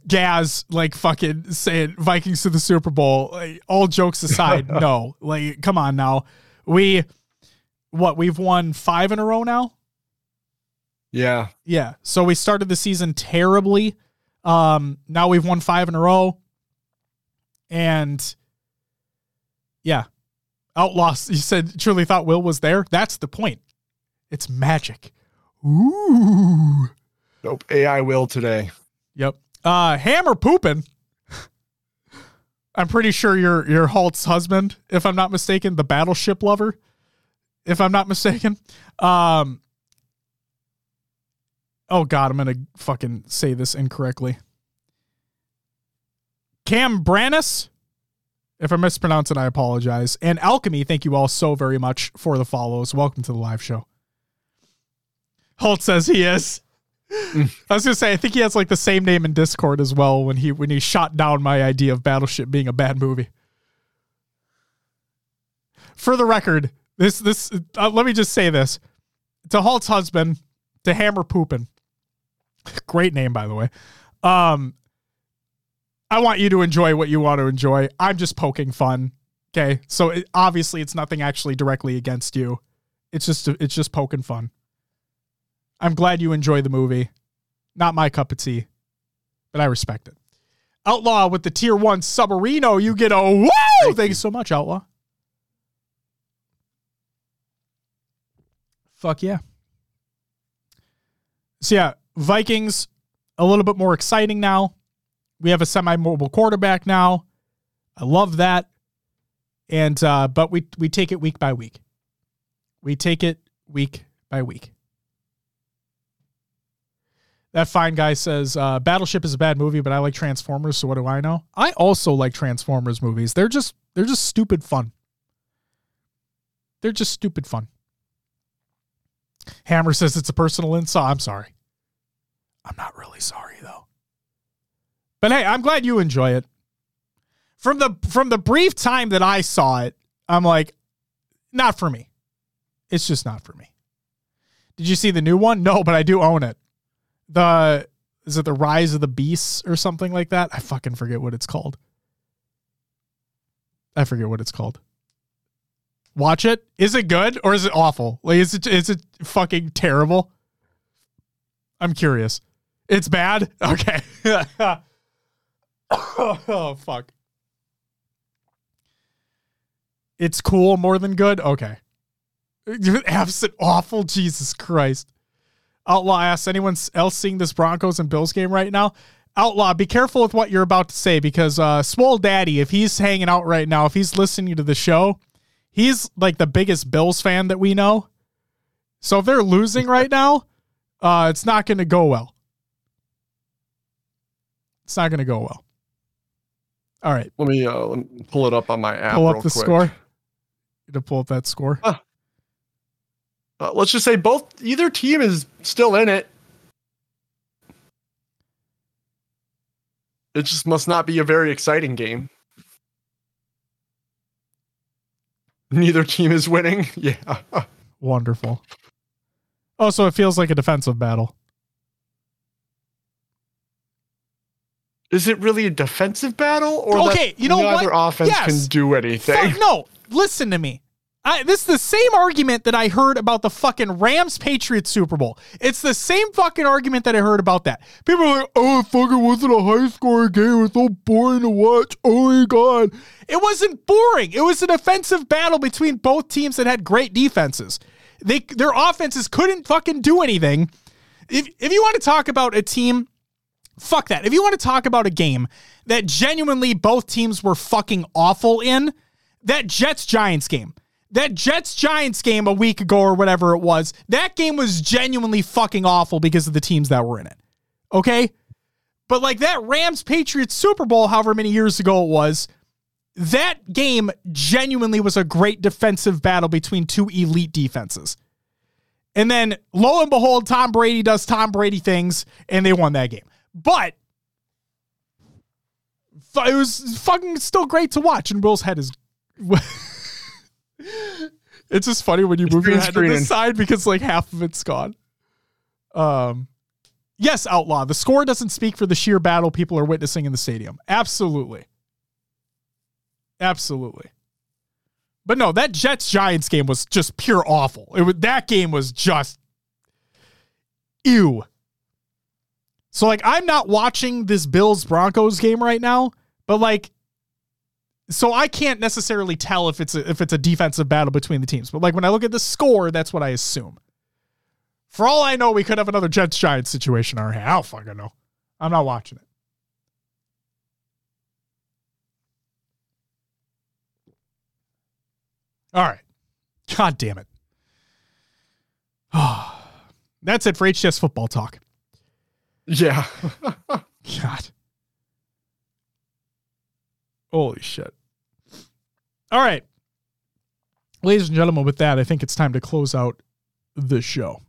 Gaz like fucking saying Vikings to the Super Bowl. Like, all jokes aside, no. Like come on now. We what we've won 5 in a row now? Yeah. Yeah. So we started the season terribly. Um now we've won 5 in a row. And yeah. Outlaws, you said truly thought Will was there. That's the point. It's magic. Ooh. Nope. AI will today. Yep. Uh Hammer pooping. I'm pretty sure you're you're Halt's husband, if I'm not mistaken, the battleship lover, if I'm not mistaken. Um Oh God, I'm gonna fucking say this incorrectly. Cam Brannis. If I mispronounce it, I apologize. And Alchemy, thank you all so very much for the follows. Welcome to the live show. Holt says he is. I was gonna say I think he has like the same name in Discord as well when he when he shot down my idea of Battleship being a bad movie. For the record, this this uh, let me just say this to Halt's husband, to Hammer Poopin. Great name by the way. Um I want you to enjoy what you want to enjoy. I'm just poking fun. Okay? So it, obviously it's nothing actually directly against you. It's just it's just poking fun. I'm glad you enjoy the movie. Not my cup of tea, but I respect it. Outlaw with the tier one submarino, you get a whoa! Thank, Thank you. you so much, Outlaw. Fuck yeah. So yeah, Vikings a little bit more exciting now. We have a semi-mobile quarterback now. I love that. And uh, but we we take it week by week. We take it week by week. That fine guy says uh, Battleship is a bad movie, but I like Transformers. So what do I know? I also like Transformers movies. They're just they're just stupid fun. They're just stupid fun. Hammer says it's a personal insult. I'm sorry. I'm not really sorry though. But hey, I'm glad you enjoy it. From the from the brief time that I saw it, I'm like, not for me. It's just not for me. Did you see the new one? No, but I do own it the is it the Rise of the Beasts or something like that? I fucking forget what it's called. I forget what it's called. Watch it. Is it good or is it awful? Like is it is it fucking terrible? I'm curious. It's bad? Okay. oh fuck. It's cool more than good? Okay. Absent awful, Jesus Christ. Outlaw asks, anyone else seeing this Broncos and Bills game right now? Outlaw, be careful with what you're about to say because uh Swole Daddy, if he's hanging out right now, if he's listening to the show, he's like the biggest Bills fan that we know. So if they're losing right now, uh it's not gonna go well. It's not gonna go well. All right. Let me, uh, let me pull it up on my app. Pull up the quick. score. To pull up that score. Ah, uh, let's just say both either team is still in it. It just must not be a very exciting game. Neither team is winning. Yeah. Wonderful. Oh, so it feels like a defensive battle. Is it really a defensive battle, or okay? You know neither what? offense yes. can do anything? Fuck, no, listen to me. I, this is the same argument that I heard about the fucking Rams Patriots Super Bowl. It's the same fucking argument that I heard about that. People are like, oh, it fucking wasn't a high scoring game. It was so boring to watch. Oh my God. It wasn't boring. It was an offensive battle between both teams that had great defenses. They Their offenses couldn't fucking do anything. If, if you want to talk about a team, fuck that. If you want to talk about a game that genuinely both teams were fucking awful in, that Jets Giants game that Jets Giants game a week ago or whatever it was, that game was genuinely fucking awful because of the teams that were in it. Okay? But like that Rams Patriots Super Bowl, however many years ago it was, that game genuinely was a great defensive battle between two elite defenses. And then lo and behold, Tom Brady does Tom Brady things and they won that game. But it was fucking still great to watch. And Will's head is. it's just funny when you move your head to the side because like half of it's gone. Um, yes, outlaw. The score doesn't speak for the sheer battle people are witnessing in the stadium. Absolutely, absolutely. But no, that Jets Giants game was just pure awful. It was that game was just ew. So like I'm not watching this Bills Broncos game right now, but like so I can't necessarily tell if it's a, if it's a defensive battle between the teams. But like when I look at the score, that's what I assume. For all I know, we could have another Jets Giants situation in our hand. I don't fucking know. I'm not watching it. All right. God damn it. That's it for HCS football talk. Yeah. God. Holy shit. All right. Ladies and gentlemen, with that, I think it's time to close out the show.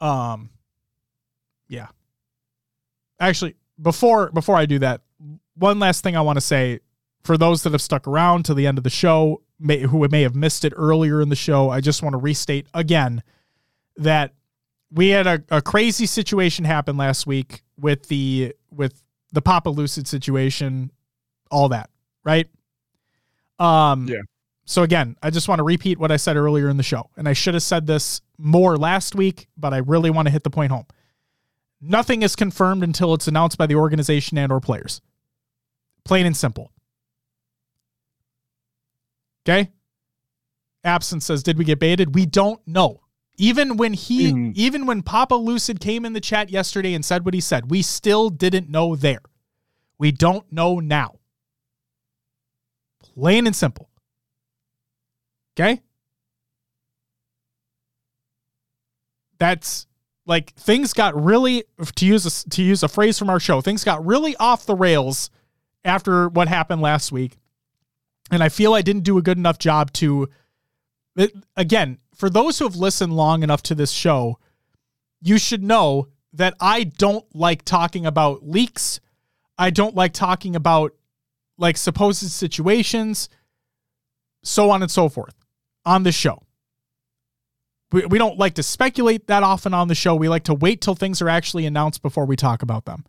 Um yeah. Actually, before before I do that, one last thing I want to say for those that have stuck around to the end of the show, may, who may have missed it earlier in the show, I just want to restate again that we had a, a crazy situation happen last week with the with the Papa Lucid situation, all that, right? Um Yeah. So again, I just want to repeat what I said earlier in the show. And I should have said this more last week, but I really want to hit the point home. Nothing is confirmed until it's announced by the organization and or players. Plain and simple. Okay? Absence says, "Did we get baited?" We don't know. Even when he Mm. even when Papa Lucid came in the chat yesterday and said what he said, we still didn't know there. We don't know now. Plain and simple. Okay? That's like things got really to use a, to use a phrase from our show, things got really off the rails after what happened last week. And I feel I didn't do a good enough job to it, again, for those who have listened long enough to this show, you should know that I don't like talking about leaks. I don't like talking about like supposed situations, so on and so forth on the show. We, we don't like to speculate that often on the show. We like to wait till things are actually announced before we talk about them.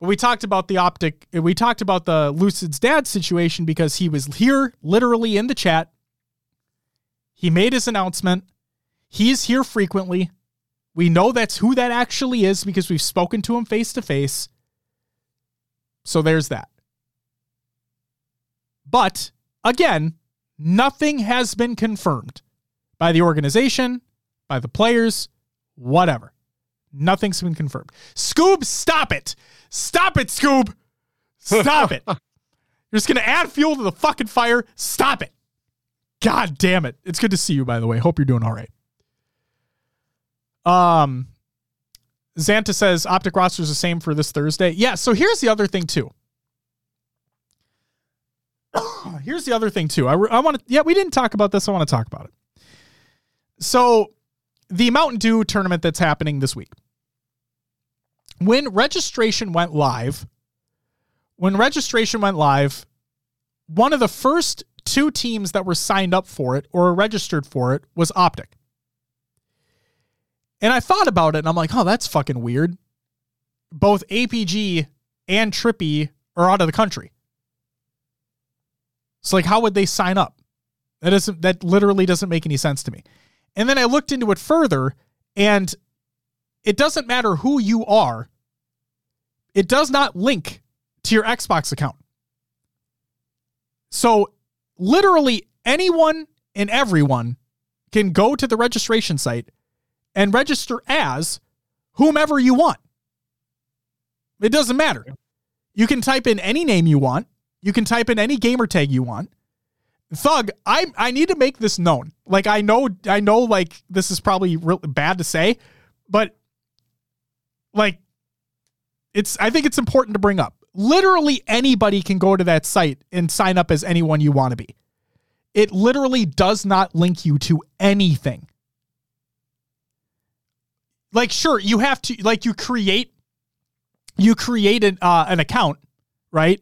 But we talked about the OpTic, we talked about the Lucid's dad situation because he was here literally in the chat. He made his announcement. He's here frequently. We know that's who that actually is because we've spoken to him face to face. So there's that. But again, nothing has been confirmed by the organization, by the players, whatever. Nothing's been confirmed. Scoob, stop it. Stop it, Scoob. Stop it. You're just going to add fuel to the fucking fire. Stop it. God damn it. It's good to see you, by the way. Hope you're doing all right. Um, Xanta says OpTic roster is the same for this Thursday. Yeah, so here's the other thing, too. here's the other thing, too. I, I want to, yeah, we didn't talk about this. I want to talk about it. So, the Mountain Dew tournament that's happening this week. When registration went live, when registration went live, one of the first two teams that were signed up for it or registered for it was OpTic. And I thought about it and I'm like, oh, that's fucking weird. Both APG and Trippy are out of the country. It's like, how would they sign up? That doesn't that literally doesn't make any sense to me. And then I looked into it further, and it doesn't matter who you are, it does not link to your Xbox account. So literally anyone and everyone can go to the registration site and register as whomever you want. It doesn't matter. You can type in any name you want. You can type in any gamer tag you want. Thug, I I need to make this known. Like I know I know like this is probably real bad to say, but like it's I think it's important to bring up. Literally anybody can go to that site and sign up as anyone you want to be. It literally does not link you to anything. Like sure, you have to like you create you create an uh, an account, right?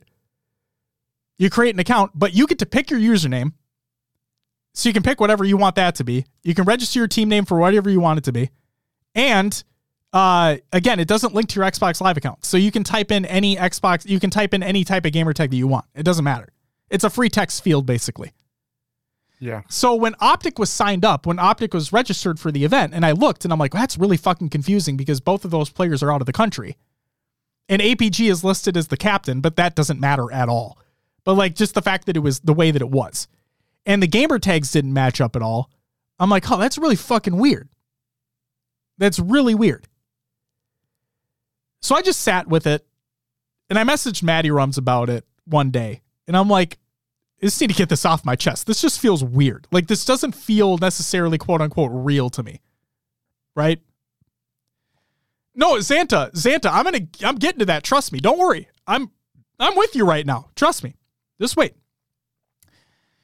You create an account, but you get to pick your username. So you can pick whatever you want that to be. You can register your team name for whatever you want it to be. And uh, again, it doesn't link to your Xbox Live account. So you can type in any Xbox, you can type in any type of gamer tag that you want. It doesn't matter. It's a free text field, basically. Yeah. So when OpTic was signed up, when OpTic was registered for the event, and I looked and I'm like, well, that's really fucking confusing because both of those players are out of the country. And APG is listed as the captain, but that doesn't matter at all. But like just the fact that it was the way that it was. And the gamer tags didn't match up at all. I'm like, oh, that's really fucking weird. That's really weird. So I just sat with it and I messaged Maddie Rums about it one day. And I'm like, I just need to get this off my chest. This just feels weird. Like this doesn't feel necessarily quote unquote real to me. Right? No, Xanta, Xanta, I'm gonna I'm getting to that. Trust me. Don't worry. I'm I'm with you right now. Trust me. Just wait.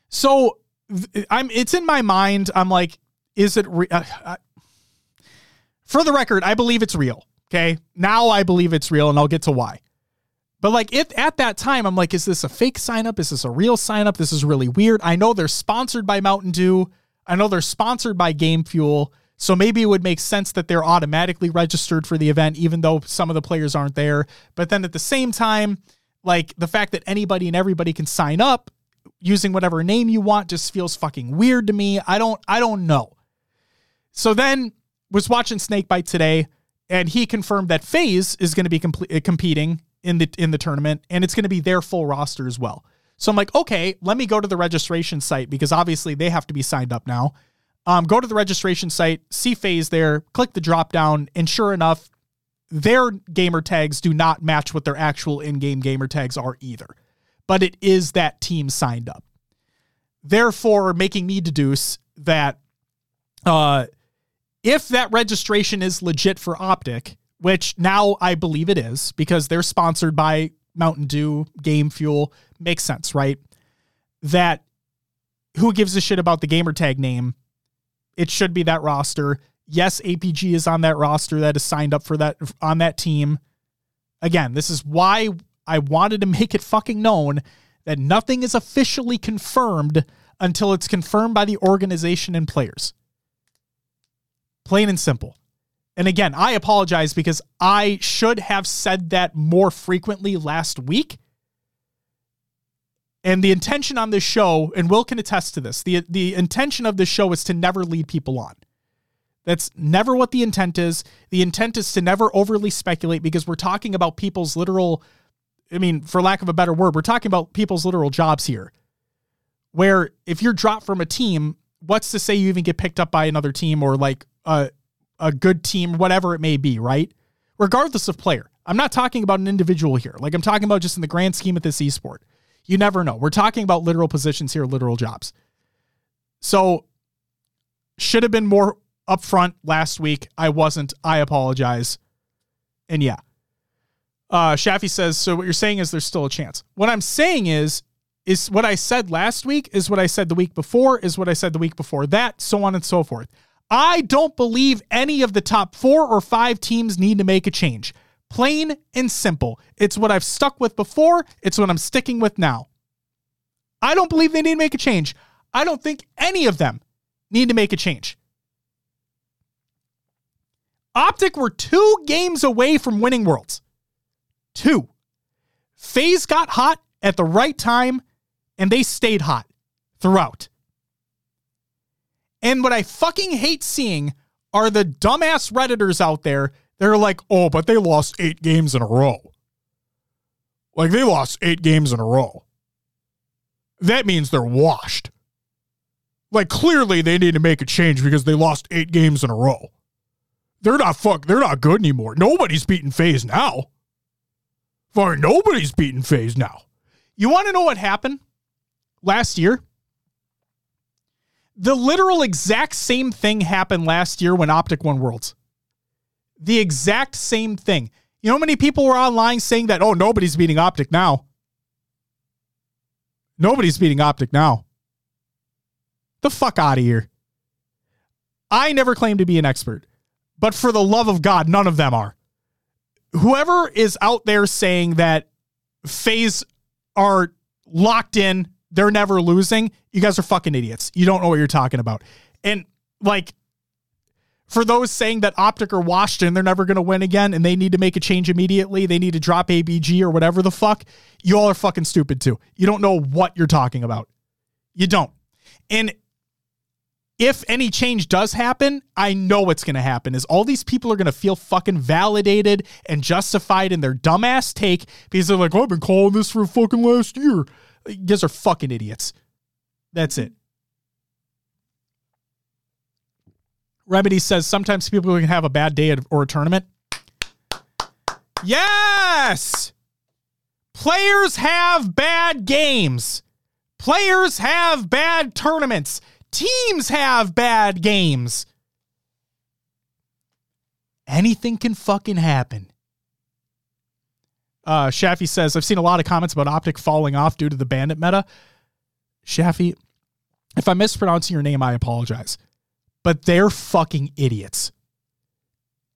So I'm it's in my mind. I'm like, is it re- uh, uh, for the record, I believe it's real. Okay. Now I believe it's real and I'll get to why. But like it at that time, I'm like, is this a fake sign up? Is this a real sign up? This is really weird. I know they're sponsored by Mountain Dew. I know they're sponsored by Game Fuel. So maybe it would make sense that they're automatically registered for the event, even though some of the players aren't there. But then at the same time, like the fact that anybody and everybody can sign up using whatever name you want just feels fucking weird to me. I don't I don't know. So then was watching Snakebite today, and he confirmed that FaZe is going to be uh, competing in the in the tournament, and it's going to be their full roster as well. So I'm like, okay, let me go to the registration site because obviously they have to be signed up now. Um, go to the registration site, see FaZe there, click the drop down, and sure enough, their gamer tags do not match what their actual in-game gamer tags are either. But it is that team signed up. Therefore, making me deduce that uh, if that registration is legit for OpTic, which now I believe it is because they're sponsored by Mountain Dew, Game Fuel, makes sense, right? That who gives a shit about the gamer tag name? It should be that roster. Yes, APG is on that roster that is signed up for that on that team. Again, this is why I wanted to make it fucking known that nothing is officially confirmed until it's confirmed by the organization and players. Plain and simple. And again, I apologize because I should have said that more frequently last week. And the intention on this show, and Will can attest to this, the, the intention of this show is to never lead people on. That's never what the intent is. The intent is to never overly speculate because we're talking about people's literal, I mean, for lack of a better word, we're talking about people's literal jobs here. Where if you're dropped from a team, what's to say you even get picked up by another team or like a a good team, whatever it may be, right? Regardless of player. I'm not talking about an individual here. Like I'm talking about just in the grand scheme of this esport. You never know. We're talking about literal positions here, literal jobs. So should have been more upfront last week. I wasn't. I apologize. And yeah. Uh Shafi says, so what you're saying is there's still a chance. What I'm saying is is what I said last week, is what I said the week before, is what I said the week before that, so on and so forth. I don't believe any of the top four or five teams need to make a change. Plain and simple. It's what I've stuck with before. It's what I'm sticking with now. I don't believe they need to make a change. I don't think any of them need to make a change. OpTic were two games away from winning Worlds. Two. FaZe got hot at the right time, and they stayed hot throughout. And what I fucking hate seeing are the dumbass Redditors out there. They're like, oh, but they lost eight games in a row. Like they lost eight games in a row. That means they're washed. Like clearly they need to make a change because they lost eight games in a row. They're not fuck. They're not good anymore. Nobody's beating FaZe now. Fine, nobody's beating FaZe now. You want to know what happened last year? The literal exact same thing happened last year when OpTic won Worlds. The exact same thing. You know how many people were online saying that, oh, nobody's beating OpTic now? Nobody's beating OpTic now. The fuck out of here. I never claimed to be an expert, but for the love of God, none of them are. Whoever is out there saying that FaZe are locked in they're never losing. You guys are fucking idiots. You don't know what you're talking about. And like for those saying that OpTic or Washington, they're never going to win again and they need to make a change immediately, they need to drop APG or whatever the fuck, you all are fucking stupid too. You don't know what you're talking about. You don't. And if any change does happen, I know what's going to happen is all these people are going to feel fucking validated and justified in their dumbass take because they're like, oh, I've been calling this for fucking last year. You guys are fucking idiots. That's it. Remedy says sometimes people can have a bad day or a tournament. Yes! Players have bad games. Players have bad tournaments. Teams have bad games. anything can fucking happen. Uh, Shaffy says, I've seen a lot of comments about OpTic falling off due to the bandit meta. Shaffy, if I'm mispronouncing your name, I apologize. But they're fucking idiots.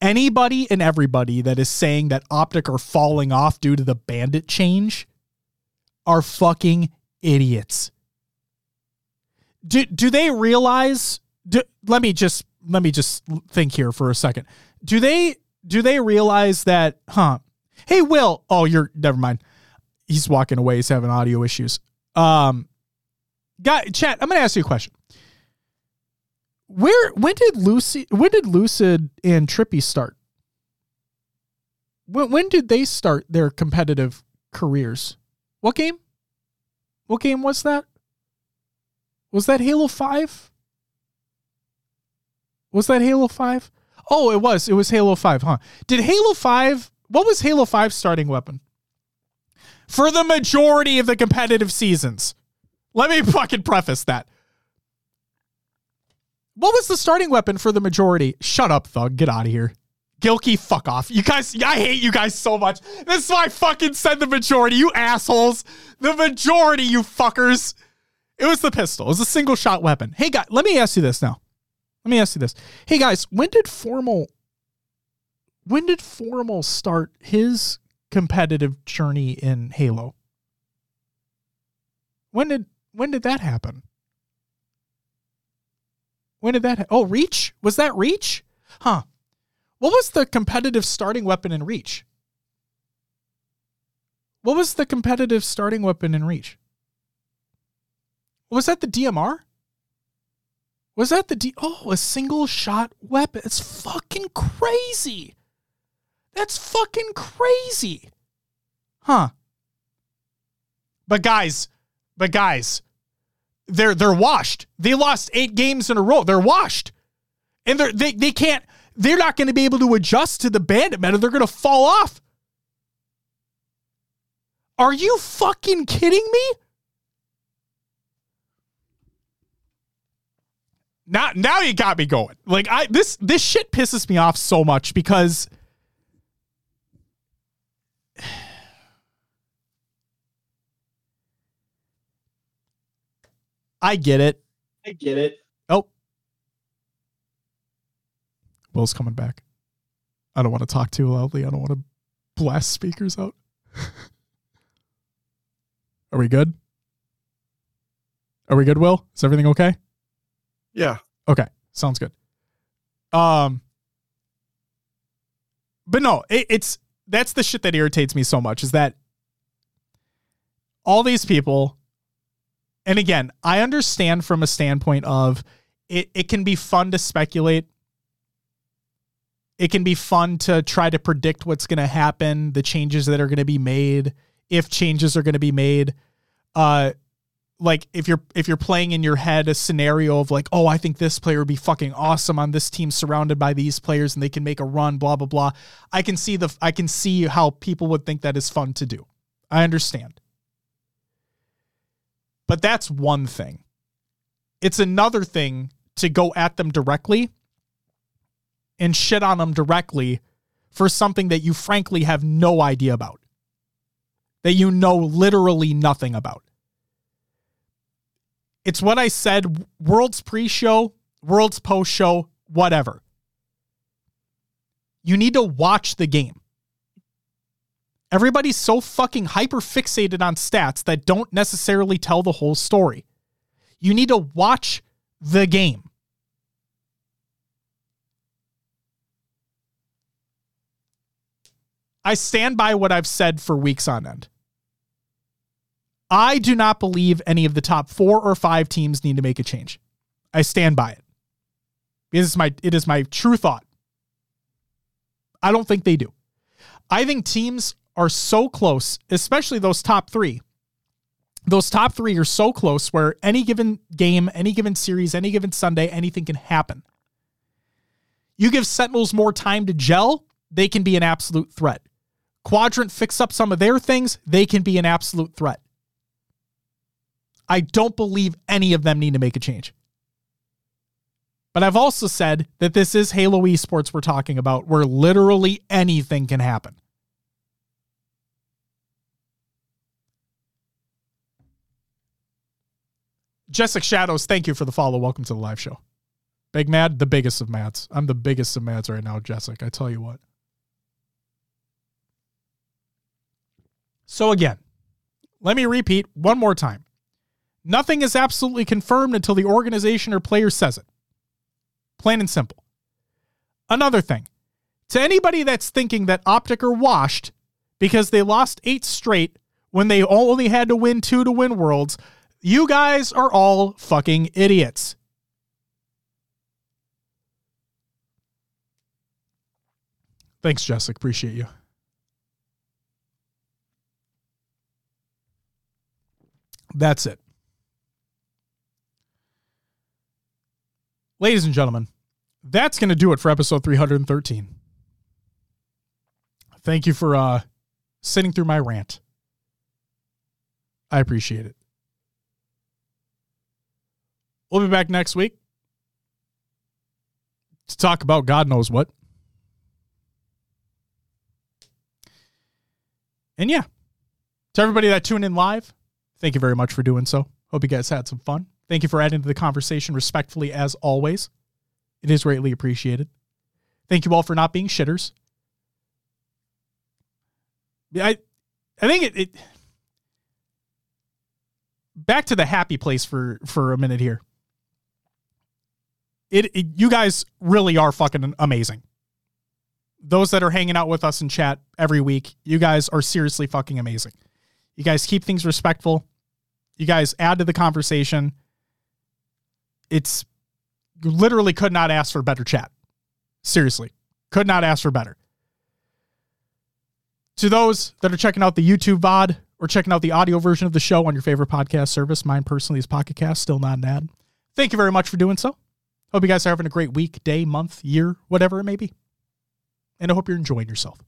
Anybody and everybody that is saying that OpTic are falling off due to the bandit change are fucking idiots. Do, do they realize do, let me just let me just think here for a second. Do they do they realize that huh Hey, Will. Oh, you're never mind. He's walking away. He's having audio issues. Um, guy, chat. I'm gonna ask you a question. Where when did Lucy when did Lucid and Trippy start? When when did they start their competitive careers? What game? What game was that? Was that Halo 5? Was that Halo 5? Oh, it was. It was Halo 5, huh? Did Halo 5 what was Halo 5's starting weapon? For the majority of the competitive seasons. Let me fucking preface that. What was the starting weapon for the majority? Shut up, thug. Get out of here. Gilkey, fuck off. You guys, I hate you guys so much. This is why I fucking said the majority, you assholes. The majority, you fuckers. It was the pistol. It was a single shot weapon. Hey, guys, let me ask you this now. Let me ask you this. Hey, guys, when did formal when did Formal start his competitive journey in Halo? When did when did that happen? When did that? Ha- oh, Reach was that Reach? Huh? What was the competitive starting weapon in Reach? What was the competitive starting weapon in Reach? Was that the DMR? Was that the D? Oh, a single shot weapon. It's fucking crazy. That's fucking crazy. Huh. But guys, but guys, they're they're washed. They lost 8 games in a row. They're washed. And they're they they can't they're not going to be able to adjust to the bandit meta. They're going to fall off. Are you fucking kidding me? Now now you got me going. Like I this this shit pisses me off so much because I get it. I get it. Oh. Will's coming back. I don't want to talk too loudly. I don't want to blast speakers out. Are we good? Are we good, Will? Is everything okay? Yeah. Okay. Sounds good. Um but no, it, it's that's the shit that irritates me so much is that all these people and again, I understand from a standpoint of it, it can be fun to speculate. It can be fun to try to predict what's going to happen, the changes that are going to be made, if changes are going to be made. Uh, like if you're if you're playing in your head a scenario of like, oh, I think this player would be fucking awesome on this team surrounded by these players and they can make a run, blah blah blah. I can see the I can see how people would think that is fun to do. I understand. But that's one thing. It's another thing to go at them directly and shit on them directly for something that you frankly have no idea about, that you know literally nothing about. It's what I said world's pre show, world's post show, whatever. You need to watch the game. Everybody's so fucking hyper fixated on stats that don't necessarily tell the whole story. You need to watch the game. I stand by what I've said for weeks on end. I do not believe any of the top four or five teams need to make a change. I stand by it. It is my it is my true thought. I don't think they do. I think teams are so close, especially those top three. Those top three are so close where any given game, any given series, any given Sunday, anything can happen. You give Sentinels more time to gel, they can be an absolute threat. Quadrant fix up some of their things, they can be an absolute threat. I don't believe any of them need to make a change. But I've also said that this is Halo esports we're talking about, where literally anything can happen. Jessica Shadows, thank you for the follow. Welcome to the live show. Big Mad, the biggest of Mads. I'm the biggest of Mads right now, Jessica. I tell you what. So, again, let me repeat one more time. Nothing is absolutely confirmed until the organization or player says it. Plain and simple. Another thing to anybody that's thinking that OpTic are washed because they lost eight straight when they only had to win two to win worlds, you guys are all fucking idiots. Thanks, Jessica. Appreciate you. That's it. Ladies and gentlemen, that's going to do it for episode 313. Thank you for uh, sitting through my rant. I appreciate it. We'll be back next week to talk about God knows what. And yeah, to everybody that tuned in live, thank you very much for doing so. Hope you guys had some fun. Thank you for adding to the conversation respectfully as always. It is greatly appreciated. Thank you all for not being shitters. I I think it, it back to the happy place for for a minute here. It, it you guys really are fucking amazing. Those that are hanging out with us in chat every week, you guys are seriously fucking amazing. You guys keep things respectful. You guys add to the conversation it's literally could not ask for a better chat. Seriously, could not ask for better. To those that are checking out the YouTube VOD or checking out the audio version of the show on your favorite podcast service, mine personally is Pocket Cast, still not an ad. Thank you very much for doing so. Hope you guys are having a great week, day, month, year, whatever it may be. And I hope you're enjoying yourself.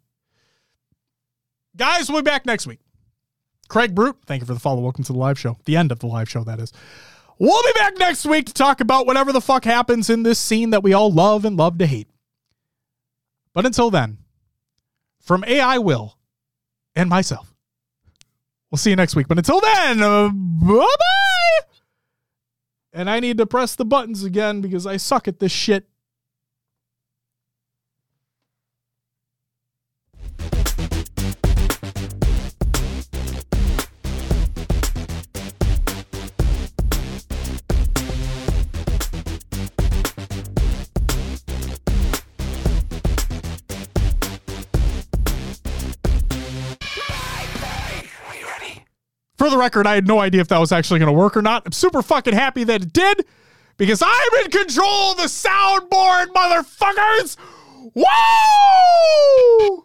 Guys, we'll be back next week. Craig Brute, thank you for the follow. Welcome to the live show. The end of the live show, that is. We'll be back next week to talk about whatever the fuck happens in this scene that we all love and love to hate. But until then, from AI Will and myself, we'll see you next week. But until then, uh, bye bye. And I need to press the buttons again because I suck at this shit. For the record, I had no idea if that was actually going to work or not. I'm super fucking happy that it did because I'm in control of the soundboard, motherfuckers! Woo!